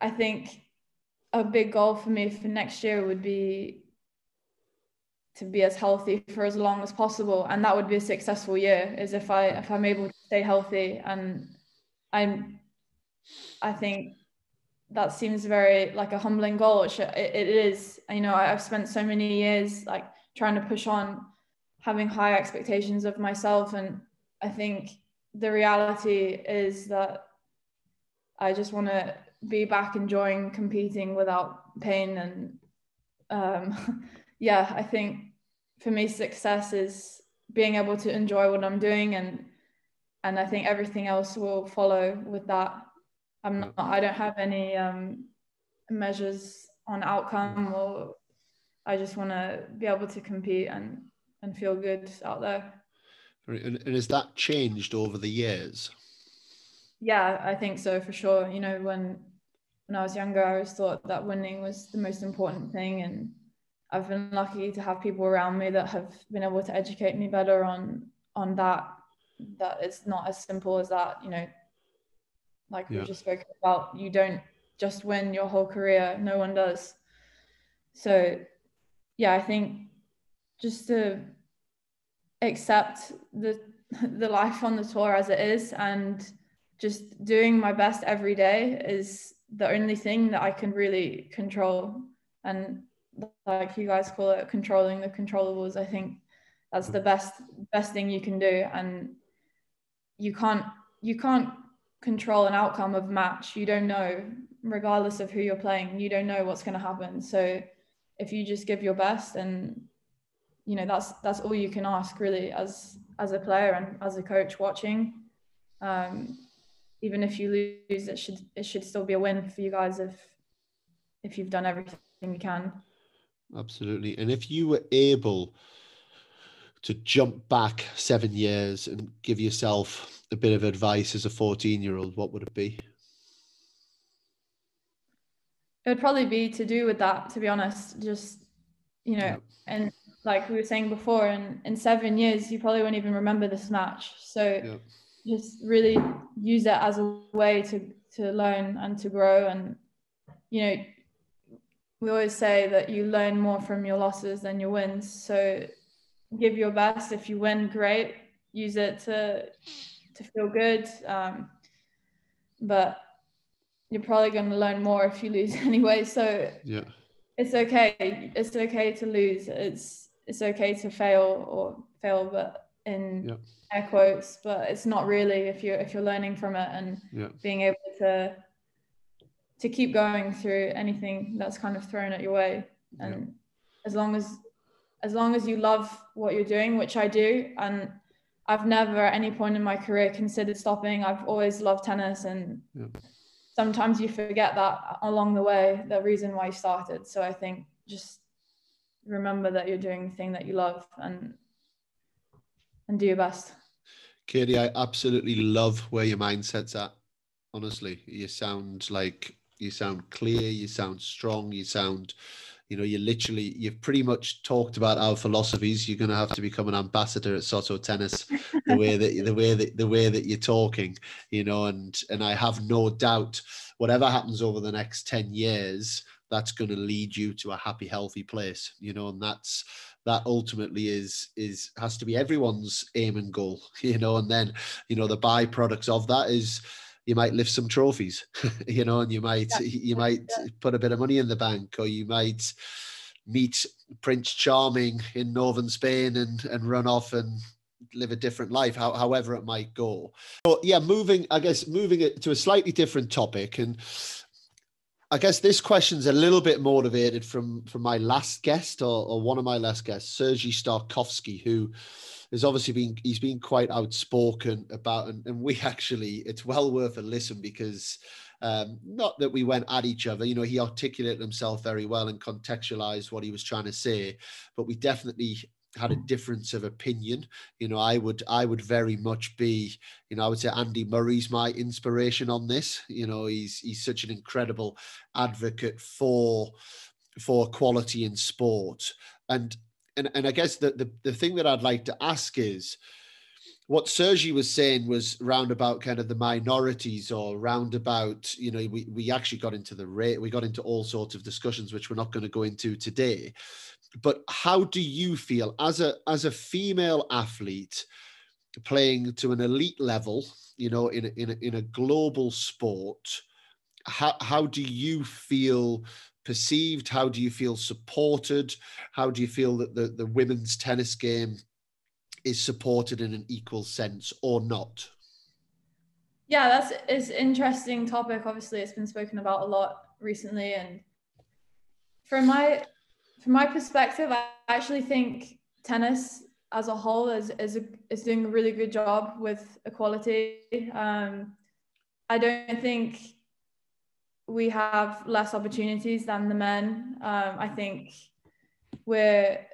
I think a big goal for me for next year would be to be as healthy for as long as possible and that would be a successful year is if i if i'm able to stay healthy. And i'm i think that seems very like a humbling goal it, it is. You know i've spent so many years like trying to push on having high expectations of myself and i think the reality is that i just want to be back enjoying competing without pain and um, yeah, I think for me, success is being able to enjoy what I'm doing, and and I think everything else will follow with that. I'm not. I don't have any um, measures on outcome, or I just want to be able to compete and and feel good out there. And, and has that changed over the years? Yeah, I think so for sure. You know, when when I was younger, I always thought that winning was the most important thing, and I've been lucky to have people around me that have been able to educate me better on on that. That it's not as simple as that, you know. Like yeah. we just spoke about, you don't just win your whole career. No one does. So, yeah, I think just to accept the the life on the tour as it is and just doing my best every day is the only thing that I can really control. And like you guys call it controlling the controllables i think that's the best best thing you can do. And you can't you can't control an outcome of match. You don't know regardless of who you're playing you don't know what's going to happen. So if you just give your best and you know that's that's all you can ask really as as a player and as a coach watching. Um, even if you lose it should it should still be a win for you guys if if you've done everything you can Absolutely. And if you were able to jump back seven years and give yourself a bit of advice as a 14 year old, what would it be? It would probably be to do with that, to be honest. Just, you know, yeah. and like we were saying before, in, in seven years, you probably won't even remember this match. So yeah. just really use it as a way to, to learn and to grow. And, you know, we always say that you learn more from your losses than your wins. So give your best. If you win, great. Use it to to feel good. Um, but you're probably going to learn more if you lose anyway. So yeah, it's okay. It's okay to lose. It's it's okay to fail or fail, but in yeah. air quotes. But it's not really if you're if you're learning from it and yeah. being able to to keep going through anything that's kind of thrown at your way and yeah. as long as as long as you love what you're doing which i do and i've never at any point in my career considered stopping i've always loved tennis and yeah. sometimes you forget that along the way, the reason why you started. So I think just remember that you're doing the thing that you love and and do your best. Katie, I absolutely love where your mindset's at. Honestly, you sound like you sound clear, you sound strong, you sound you know, you literally, you've pretty much talked about our philosophies. You're going to have to become an ambassador at Soto Tennis, the way that the way that the way that you're talking, you know, and and I have no doubt, whatever happens over the next ten years, that's going to lead you to a happy, healthy place, you know, and that's that ultimately is is has to be everyone's aim and goal, you know, and then you know the byproducts of that is you might lift some trophies, you know, and you might yeah. you might yeah. put a bit of money in the bank, or you might meet Prince Charming in northern Spain and and run off and live a different life, how, however it might go. But yeah, moving, I guess, moving it to a slightly different topic, and I guess this question's a little bit motivated from from my last guest or, or one of my last guests, Sergei Stakhovsky, who has obviously been he's been quite outspoken about and, and we actually it's well worth a listen because um, not that we went at each other you know he articulated himself very well and contextualized what he was trying to say but we definitely had a difference of opinion. You know i would i would very much be you know i would say andy murray's my inspiration on this. You know he's he's such an incredible advocate for for quality in sport. And and and I guess the, the the thing that I'd like to ask is what Sergi was saying was roundabout kind of the minorities or roundabout, you know, we, we actually got into the rate, we got into all sorts of discussions, which we're not going to go into today. But how do you feel as a as a female athlete playing to an elite level, you know, in a, in a, in a global sport? How how do you feel perceived? How do you feel supported? How do you feel that the, the women's tennis game is supported in an equal sense or not? Yeah, that's it's interesting topic. Obviously, it's been spoken about a lot recently, and from my from my perspective, I actually think tennis as a whole is is, a, is doing a really good job with equality. Um, I don't think we have less opportunities than the men. Um, I think we're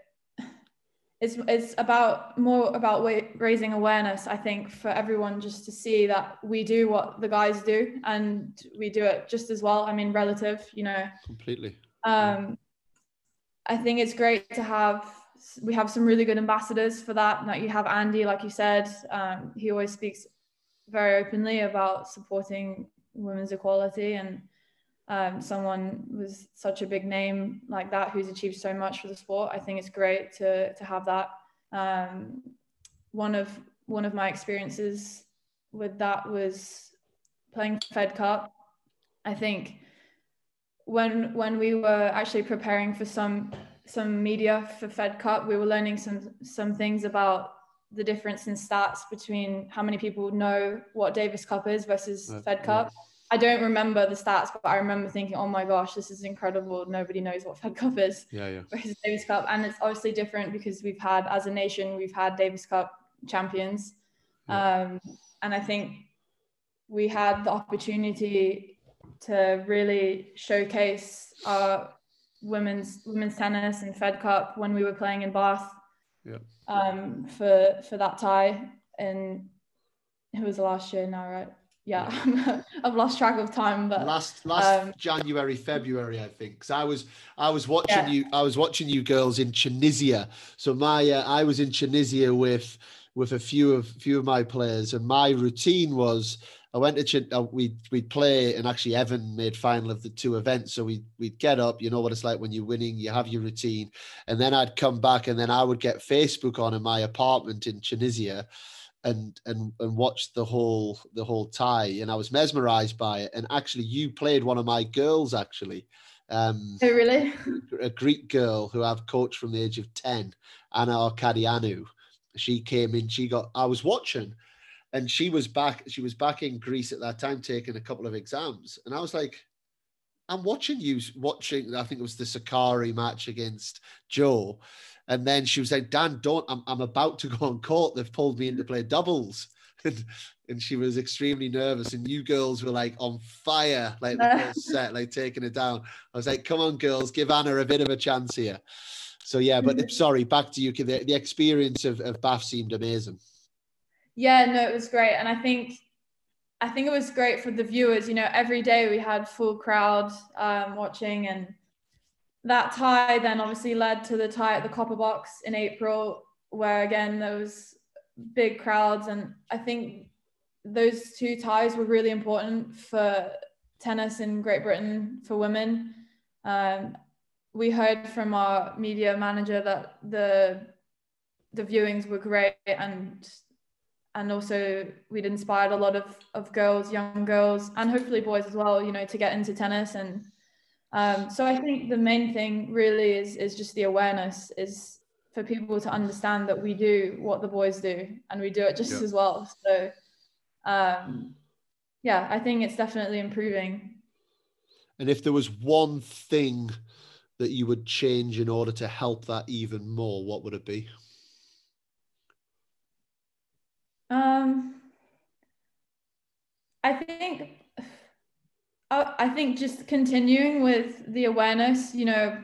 it's it's about more about raising awareness. I think for everyone just to see that we do what the guys do and we do it just as well. I mean, relative, you know. Completely. Um, I think it's great to have. We have some really good ambassadors for that. Like you have Andy, like you said, um, he always speaks very openly about supporting women's equality and um, someone with such a big name like that who's achieved so much for the sport. I think it's great to to have that. Um, one of one of my experiences with that was playing Fed Cup. I think when when we were actually preparing for some some media for Fed Cup, we were learning some some things about the difference in stats between how many people know what Davis Cup is versus Fed Cup. I don't remember the stats, but I remember thinking, oh my gosh, this is incredible. Nobody knows what Fed Cup is. Yeah, yeah. Versus Davis Cup. And it's obviously different because we've had, as a nation, we've had Davis Cup champions. Yeah. Um, and I think we had the opportunity to really showcase our women's women's tennis and Fed Cup when we were playing in Bath. Yeah. Um, for for that tie, and it was the last year now, right? Yeah, I've lost track of time. But last last um, January, February, I think, because I was I was watching yeah. you I was watching you girls in Tunisia. So my uh, I was in Tunisia with with a few of few of my players, and my routine was I went to Ch- uh, we'd we'd play, and actually Evan made final of the two events. So we we'd get up, you know what it's like when you're winning, you have your routine, and then I'd come back, and then I would get Facebook on in my apartment in Tunisia and and and watched the whole the whole tie and I was mesmerized by it. And actually you played one of my girls actually um oh, really? a Greek girl who I've coached from the age of 10 Anna Arkadianou. She came in she got I was watching and she was back she was back in Greece at that time taking a couple of exams. And I was like I'm watching you watching I think it was the Sakkari match against Jo and then she was like, Dan, don't, I'm, I'm about to go on court. They've pulled me in to play doubles. and, and she was extremely nervous. And you girls were like on fire, like the first set, like taking it down. I was like, come on, girls, give Anna a bit of a chance here. So yeah, but sorry, back to you. The, the experience of, of Bath seemed amazing. Yeah, no, it was great. And I think I think it was great for the viewers. You know, every day we had full crowd um, watching, and that tie then obviously led to the tie at the Copper Box in April, where again there was big crowds, and I think those two ties were really important for tennis in Great Britain for women. Um, we heard from our media manager that the the viewings were great and and also we'd inspired a lot of of girls young girls and hopefully boys as well you know to get into tennis and um, so i think the main thing really is is just the awareness is for people to understand that we do what the boys do and we do it just as well. So um, yeah i think it's definitely improving. And if there was one thing that you would change in order to help that even more what would it be? Um, I think I think just continuing with the awareness, you know,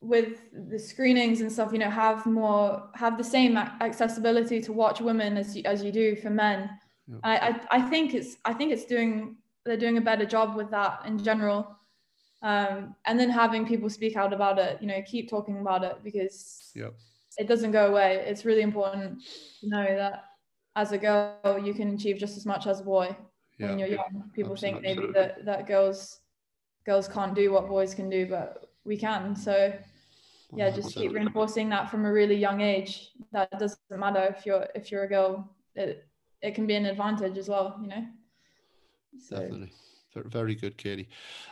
with the screenings and stuff, you know, have more have the same accessibility to watch women as you, as you do for men. Yep. I, I I think it's I think it's doing they're doing a better job with that in general. Um, and then having people speak out about it, you know, keep talking about it because yep. it doesn't go away. It's really important to know that as a girl you can achieve just as much as a boy yeah. when you're young people Absolutely. think maybe that that girls girls can't do what boys can do but we can so yeah just keep reinforcing that from a really young age that doesn't matter if you're if you're a girl it it can be an advantage as well you know so. definitely very good katie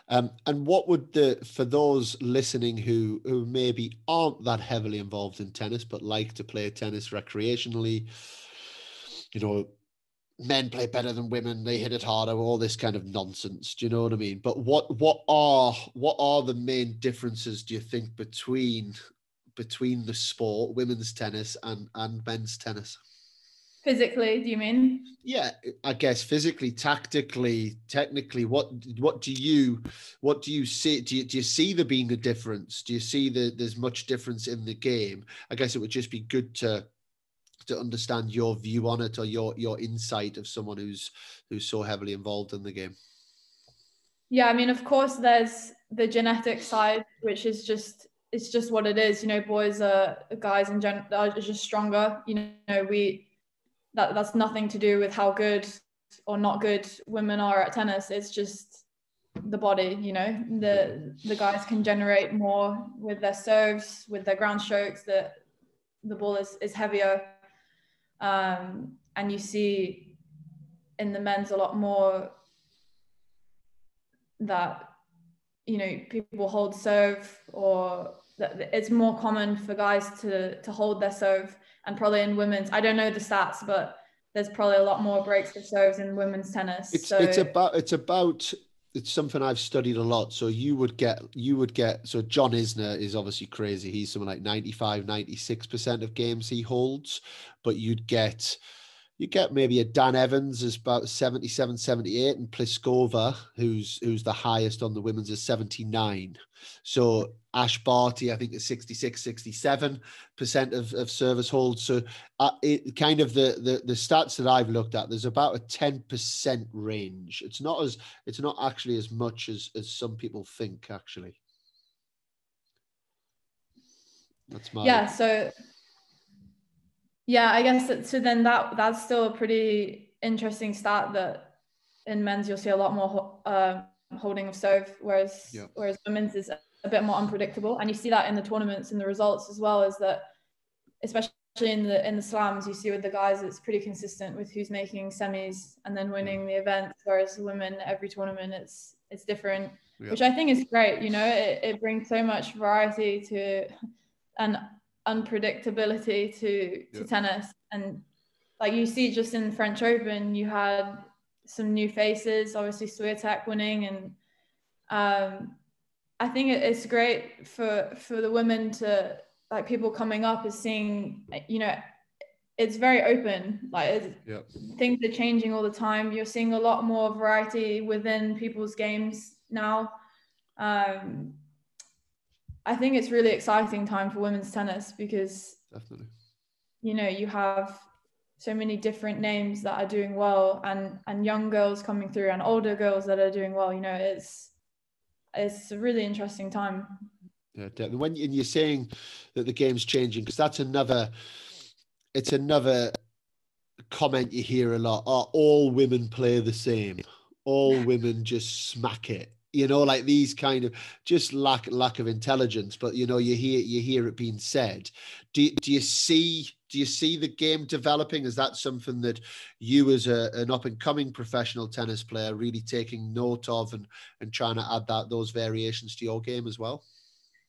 um, and what would the for those listening who who maybe aren't that heavily involved in tennis but like to play tennis recreationally you know, men play better than women, they hit it harder, all this kind of nonsense. Do you know what I mean? But what what are what are the main differences do you think between between the sport, women's tennis and and men's tennis? Physically, do you mean? Yeah, I guess physically, tactically, technically. What what do you what do you see? Do you, do you see there being a difference? Do you see that there's much difference in the game? I guess it would just be good to to understand your view on it or your your insight of someone who's who's so heavily involved in the game? Yeah i mean of course there's the genetic side which is just it's just what it is. You know boys are guys in general are just stronger. You know we that that's nothing to do with how good or not good women are at tennis. It's just the body you know the the guys can generate more with their serves with their ground strokes that the ball is, is heavier um, and you see in the men's a lot more that you know people hold serve or that it's more common for guys to to hold their serve and probably in women's. I don't know the stats but there's probably a lot more breaks of serves in women's tennis. It's so, it's about it's about it's something I've studied a lot. So you would get, you would get, so John Isner is obviously crazy. He's something like 95, 96% of games he holds, but you'd get, you get maybe a Dan Evans is about 77, 78, and Pliskova, who's who's the highest on the women's, is 79. So Ash Barty, I think, is 66, 67 percent of, of service holds. So uh, it kind of the, the the stats that I've looked at, there's about a 10% range. It's not as it's not actually as much as as some people think, actually. That's my yeah. So yeah, I guess that, so. Then that that's still a pretty interesting stat that in men's you'll see a lot more uh, holding of serve, whereas yeah. whereas women's is a bit more unpredictable, and you see that in the tournaments and the results as well. Is that especially in the in the slams you see with the guys it's pretty consistent with who's making semis and then winning the event whereas women every tournament it's it's different yeah. which i think is great you know it, it brings so much variety to and unpredictability to to yeah. tennis and like you see just in French Open you had some new faces obviously Swiatek winning and um, I think it's great for for the women to like people coming up is seeing you know it's very open. Like it's, Yep. things are changing all the time. You're seeing a lot more variety within people's games now. Um, I think it's really exciting time for women's tennis because Definitely. you know you have so many different names that are doing well and and young girls coming through and older girls that are doing well. You know, it's it's a really interesting time. Yeah, definitely. When and you're saying that the game's changing, because that's another, it's another comment you hear a lot. Oh, all women play the same. All women just smack it. You know, like these kind of just lack lack of intelligence. But you know, you hear you hear it being said. Do do you see do you see the game developing? Is that something that you, as a, an up and coming professional tennis player, really taking note of and and trying to add that those variations to your game as well?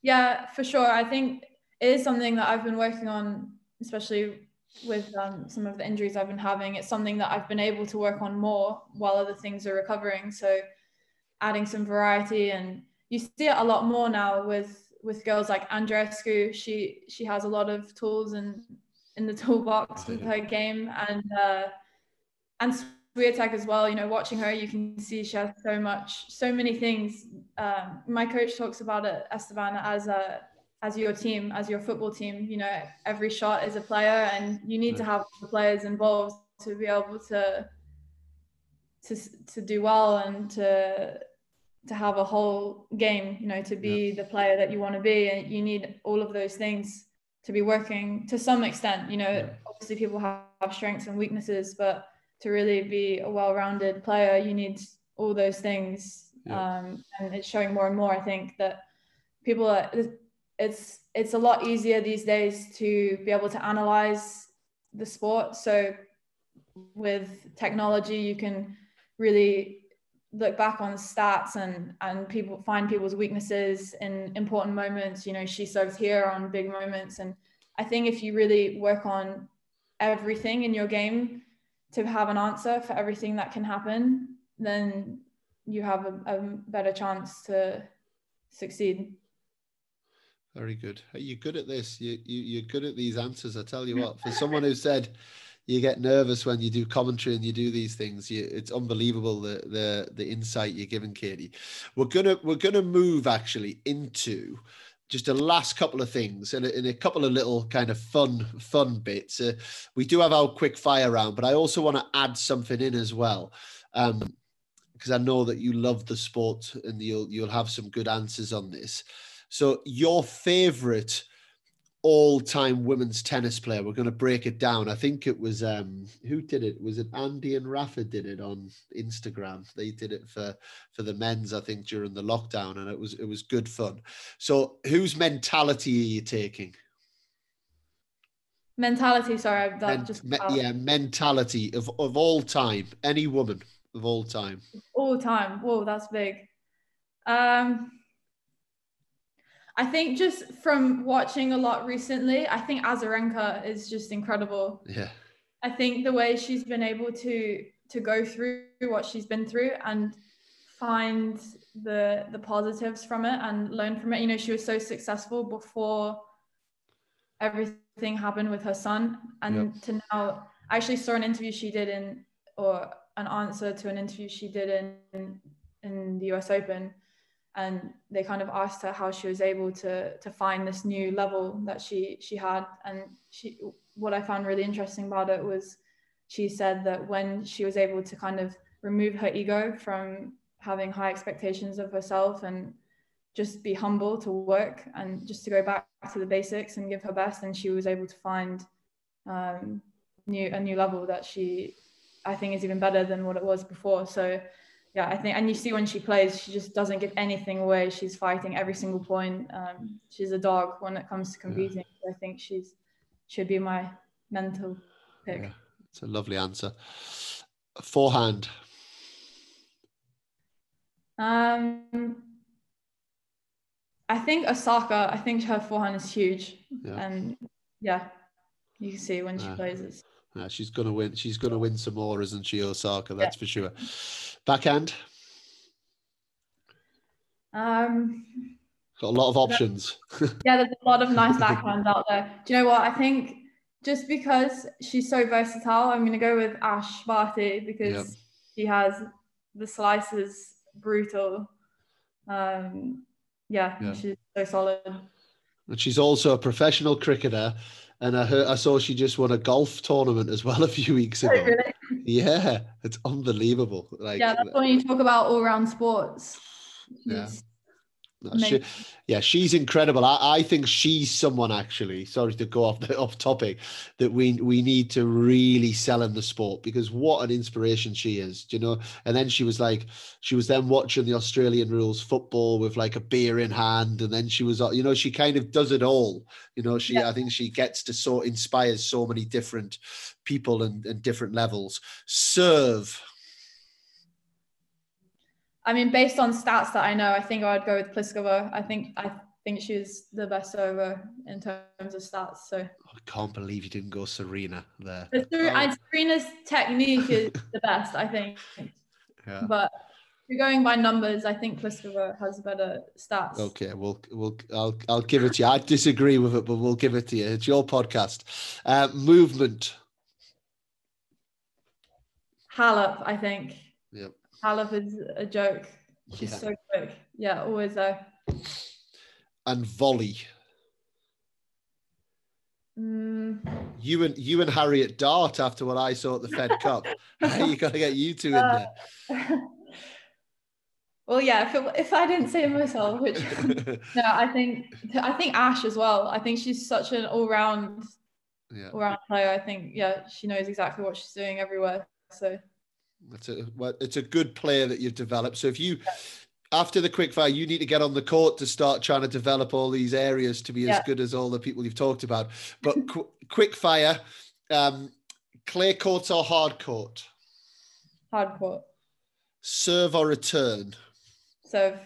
Yeah, for sure. I think it is something that I've been working on, especially with um, some of the injuries I've been having. It's something that I've been able to work on more while other things are recovering. So adding some variety and you see it a lot more now with with girls like Andreescu. She she has a lot of tools and in the toolbox with her game and uh, and Swiatek as well. You know, watching her, you can see she has so much, so many things. Um, my coach talks about it, Esteban, as a as your team, as your football team. You know, every shot is a player, and you need to have the players involved to be able to to to do well and to to have a whole game. You know, to be yeah. the player that you want to be, and you need all of those things to be working to some extent. You know, yeah. obviously people have, have strengths and weaknesses, but to really be a well-rounded player, you need all those things. Yeah. Um, and it's showing more and more. I think that people are. It's it's a lot easier these days to be able to analyze the sport. So with technology, you can really look back on stats and and people find people's weaknesses in important moments. You know she serves here on big moments. And i think if you really work on everything in your game to have an answer for everything that can happen then you have a, a better chance to succeed. Very good. Are you're good at this. You, you you're good at these answers i tell you what. For someone who said you get nervous when you do commentary and you do these things. You, it's unbelievable the the the insight you're giving, Katie. We're gonna we're gonna move actually into just a last couple of things and a, and a couple of little kind of fun fun bits. Uh, we do have our quick fire round, but I also want to add something in as well. Um, because I know that you love the sport and you'll you'll have some good answers on this. So your favorite all-time women's tennis player. We're going to break it down. I think it was um, who did it? Was it Andy and Rafa did it on Instagram? They did it for for the men's, I think, during the lockdown, and it was it was good fun. So, whose mentality are you taking? Mentality. Sorry, that Men, just me, yeah, mentality of of all time. Any woman of all time. All time. Whoa, that's big. Um I think just from watching a lot recently, I think Azarenka is just incredible. Yeah. I think the way she's been able to to go through what she's been through and find the the positives from it and learn from it. You know, she was so successful before everything happened with her son, and yep. to now, I actually saw an interview she did in or an answer to an interview she did in in the US Open and they kind of asked her how she was able to to find this new level that she she had. And she what i found really interesting about it was she said that when she was able to kind of remove her ego from having high expectations of herself and just be humble to work and just to go back to the basics and give her best and she was able to find um, new a new level that she i think is even better than what it was before. So yeah, I think, and you see when she plays, she just doesn't give anything away. She's fighting every single point. Um, she's a dog when it comes to competing. Yeah. I think she's should be my mental pick. Yeah, it's a lovely answer. Forehand. Um, I think Osaka. I think her forehand is huge, yeah. and yeah, you can see when she plays it. Yeah, she's gonna win. She's gonna win some more, isn't she, Osaka? That's for sure. Backhand. Um, got a lot of options. yeah, there's a lot of nice backhands out there. Do you know what? I think just because she's so versatile, I'm to go with Ash Barty because yep. she has the slices brutal. Um, yeah, yeah, she's so solid. And she's also a professional cricketer. And I heard, I saw she just won a golf tournament as well a few weeks oh, ago. Oh, really? Yeah, it's unbelievable. Like, yeah, that's when you talk about all round sports. Yeah. She, yeah, she's incredible. I, I think she's someone actually. Sorry to go off the off topic, that we we need to really sell in the sport because what an inspiration she is. Do you know? And then she was like, she was then watching the Australian rules football with like a beer in hand, and then she was, you know, she kind of does it all. You know, she yeah. I think she gets to so inspires so many different people and, and different levels. Serve I mean, based on stats that I know, I think I would go with Pliskova. I think I think she's the best server in terms of stats. So I can't believe you didn't go Serena there. oh. Serena's technique is the best, I think. Yeah. But if you're going by numbers, I think Pliskova has better stats. Okay, we'll we'll I'll I'll give it to you. I disagree with it, but we'll give it to you. It's your podcast. Uh, movement. Halep, I think. Halep is a joke. She's yeah. so quick. Yeah, always there. And volley. Mm. You and you and Harriet Dart after what I saw at the Fed Cup. you got to get you two in there. well, yeah. If, it, if I didn't say it myself, which no, I think I think Ash as well. I think she's such an all round, yeah. all round player. I think yeah, she knows exactly what she's doing everywhere. So it's a well, it's a good player that you've developed. So if you after the quick fire, you need to get on the court to start trying to develop all these areas to be yeah. as good as all the people you've talked about. But qu- quick fire, um, clay court or hard court? Hard court. Serve or return? Serve.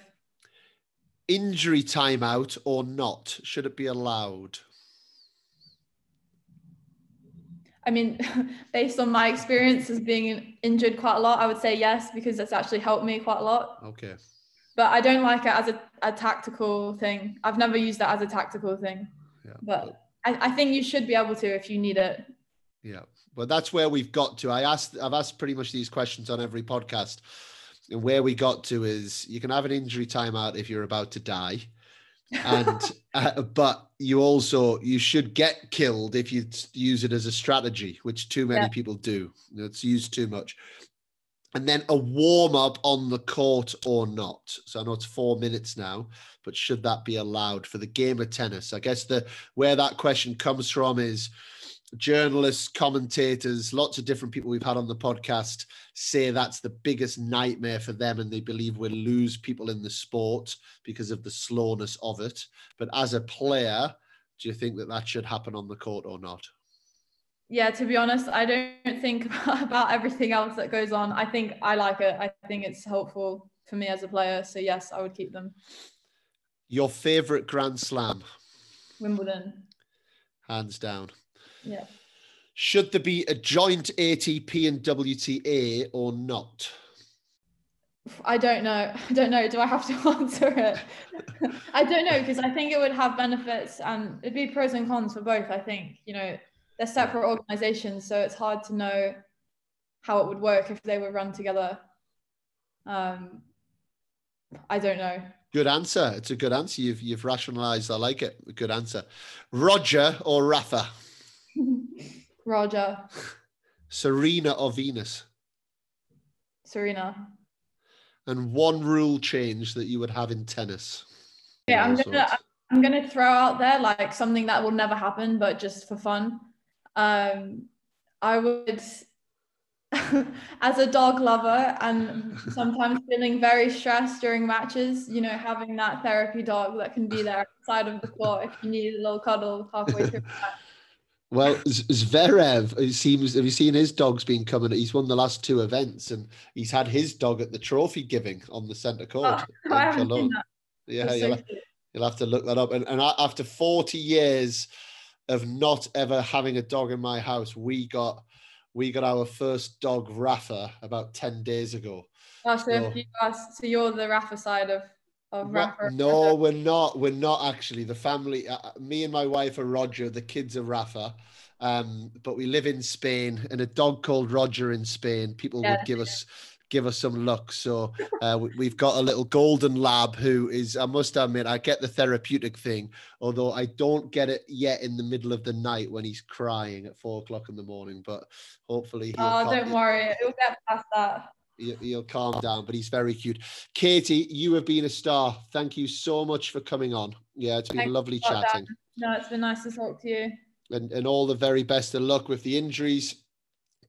Injury timeout or not? Should it be allowed? I mean, based on my experience as being injured quite a lot, I would say yes because that's actually helped me quite a lot. Okay. But I don't like it as a, a tactical thing. I've never used that as a tactical thing. Yeah. But I, I think you should be able to if you need it. Yeah. But that's where we've got to. I asked I've asked pretty much these questions on every podcast. And where we got to is you can have an injury timeout if you're about to die and uh, but you also you should get killed if you use it as a strategy which too many yeah. people do. It's used too much. And then a warm up on the court or not. So i know it's four minutes now but should that be allowed for the game of tennis? I guess the where that question comes from is journalists, commentators, lots of different people we've had on the podcast say that's the biggest nightmare for them and they believe we'll lose people in the sport because of the slowness of it. But as a player, do you think that that should happen on the court or not? Yeah, to be honest, I don't think about everything else that goes on. I think I like it. I think it's helpful for me as a player. So, yes, I would keep them. Your favorite Grand Slam? Wimbledon. Hands down. Yeah. Should there be a joint ATP and WTA or not? I don't know. I don't know. Do I have to answer it? I don't know because I think it would have benefits and it'd be pros and cons for both. I think, you know, they're separate organizations, so it's hard to know how it would work if they were run together. Um, I don't know. Good answer. It's a good answer. You've you've rationalized. I like it. Good answer. Roger or Rafa? Roger. Serena or Venus? Serena. And one rule change that you would have in tennis. Yeah, I'm gonna I'm gonna throw out there like something that will never happen, but just for fun. Um, I would, as a dog lover and sometimes feeling very stressed during matches, you know, having that therapy dog that can be there outside of the court if you need a little cuddle halfway through. Well, Zverev, it seems, have you seen his dogs been coming? He's won the last two events and he's had his dog at the trophy giving on the centre court. Oh, I haven't seen that. Yeah, you'll, so you'll, have to look that up. And, and after 40 years of not ever having a dog in my house, we got we got our first dog, Rafa, about 10 days ago. Oh, so, so, you are, so you're the Rafa side of of No, we're not. We're not actually. The family, uh, me and my wife are Roger. The kids are Rafa. Um, but we live in Spain, and a dog called Roger in Spain. People Yeah. would give us give us some luck. So uh, we, we've got a little golden lab who is. I must admit, I get the therapeutic thing, although I don't get it yet in the middle of the night when he's crying at four o'clock in the morning. But hopefully, he'll Oh, don't worry, it'll get past that. He'll, calm down. But he's very cute. Katie, you have been a star. Thank you so much for coming on. Yeah, it's been Thanks lovely chatting. No, it's been nice to talk to you. and, and all the very best of luck with the injuries.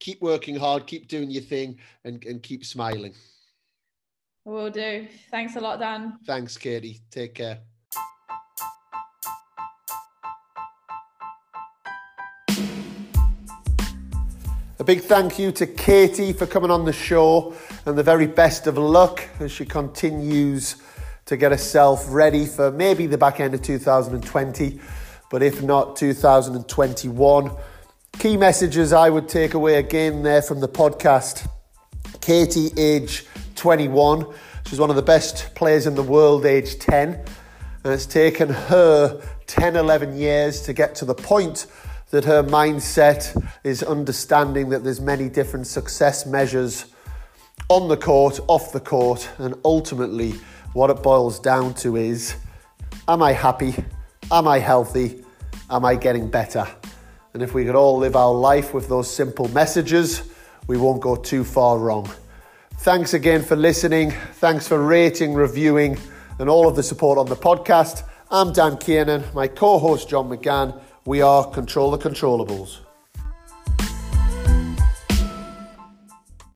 Keep working hard, keep doing your thing, and, and keep smiling. I will do. Thanks a lot, Dan. Thanks, Katie. Take care. A big thank you to Katie for coming on the show and the very best of luck as she continues to get herself ready for maybe the back end of 2020, but if not 2021. Key messages I would take away again there from the podcast. Katie, age 21. She's one of the best players in the world, age 10. And it's taken her 10, 11 years to get to the point that her mindset is understanding that there's many different success measures on the court, off the court, and ultimately what it boils down to is am I happy? Am I healthy? Am I getting better? And if we could all live our life with those simple messages, we won't go too far wrong. Thanks again for listening. Thanks for rating, reviewing, and all of the support on the podcast. I'm Dan Kiernan, my co host John McGann. We are Control the Controllables.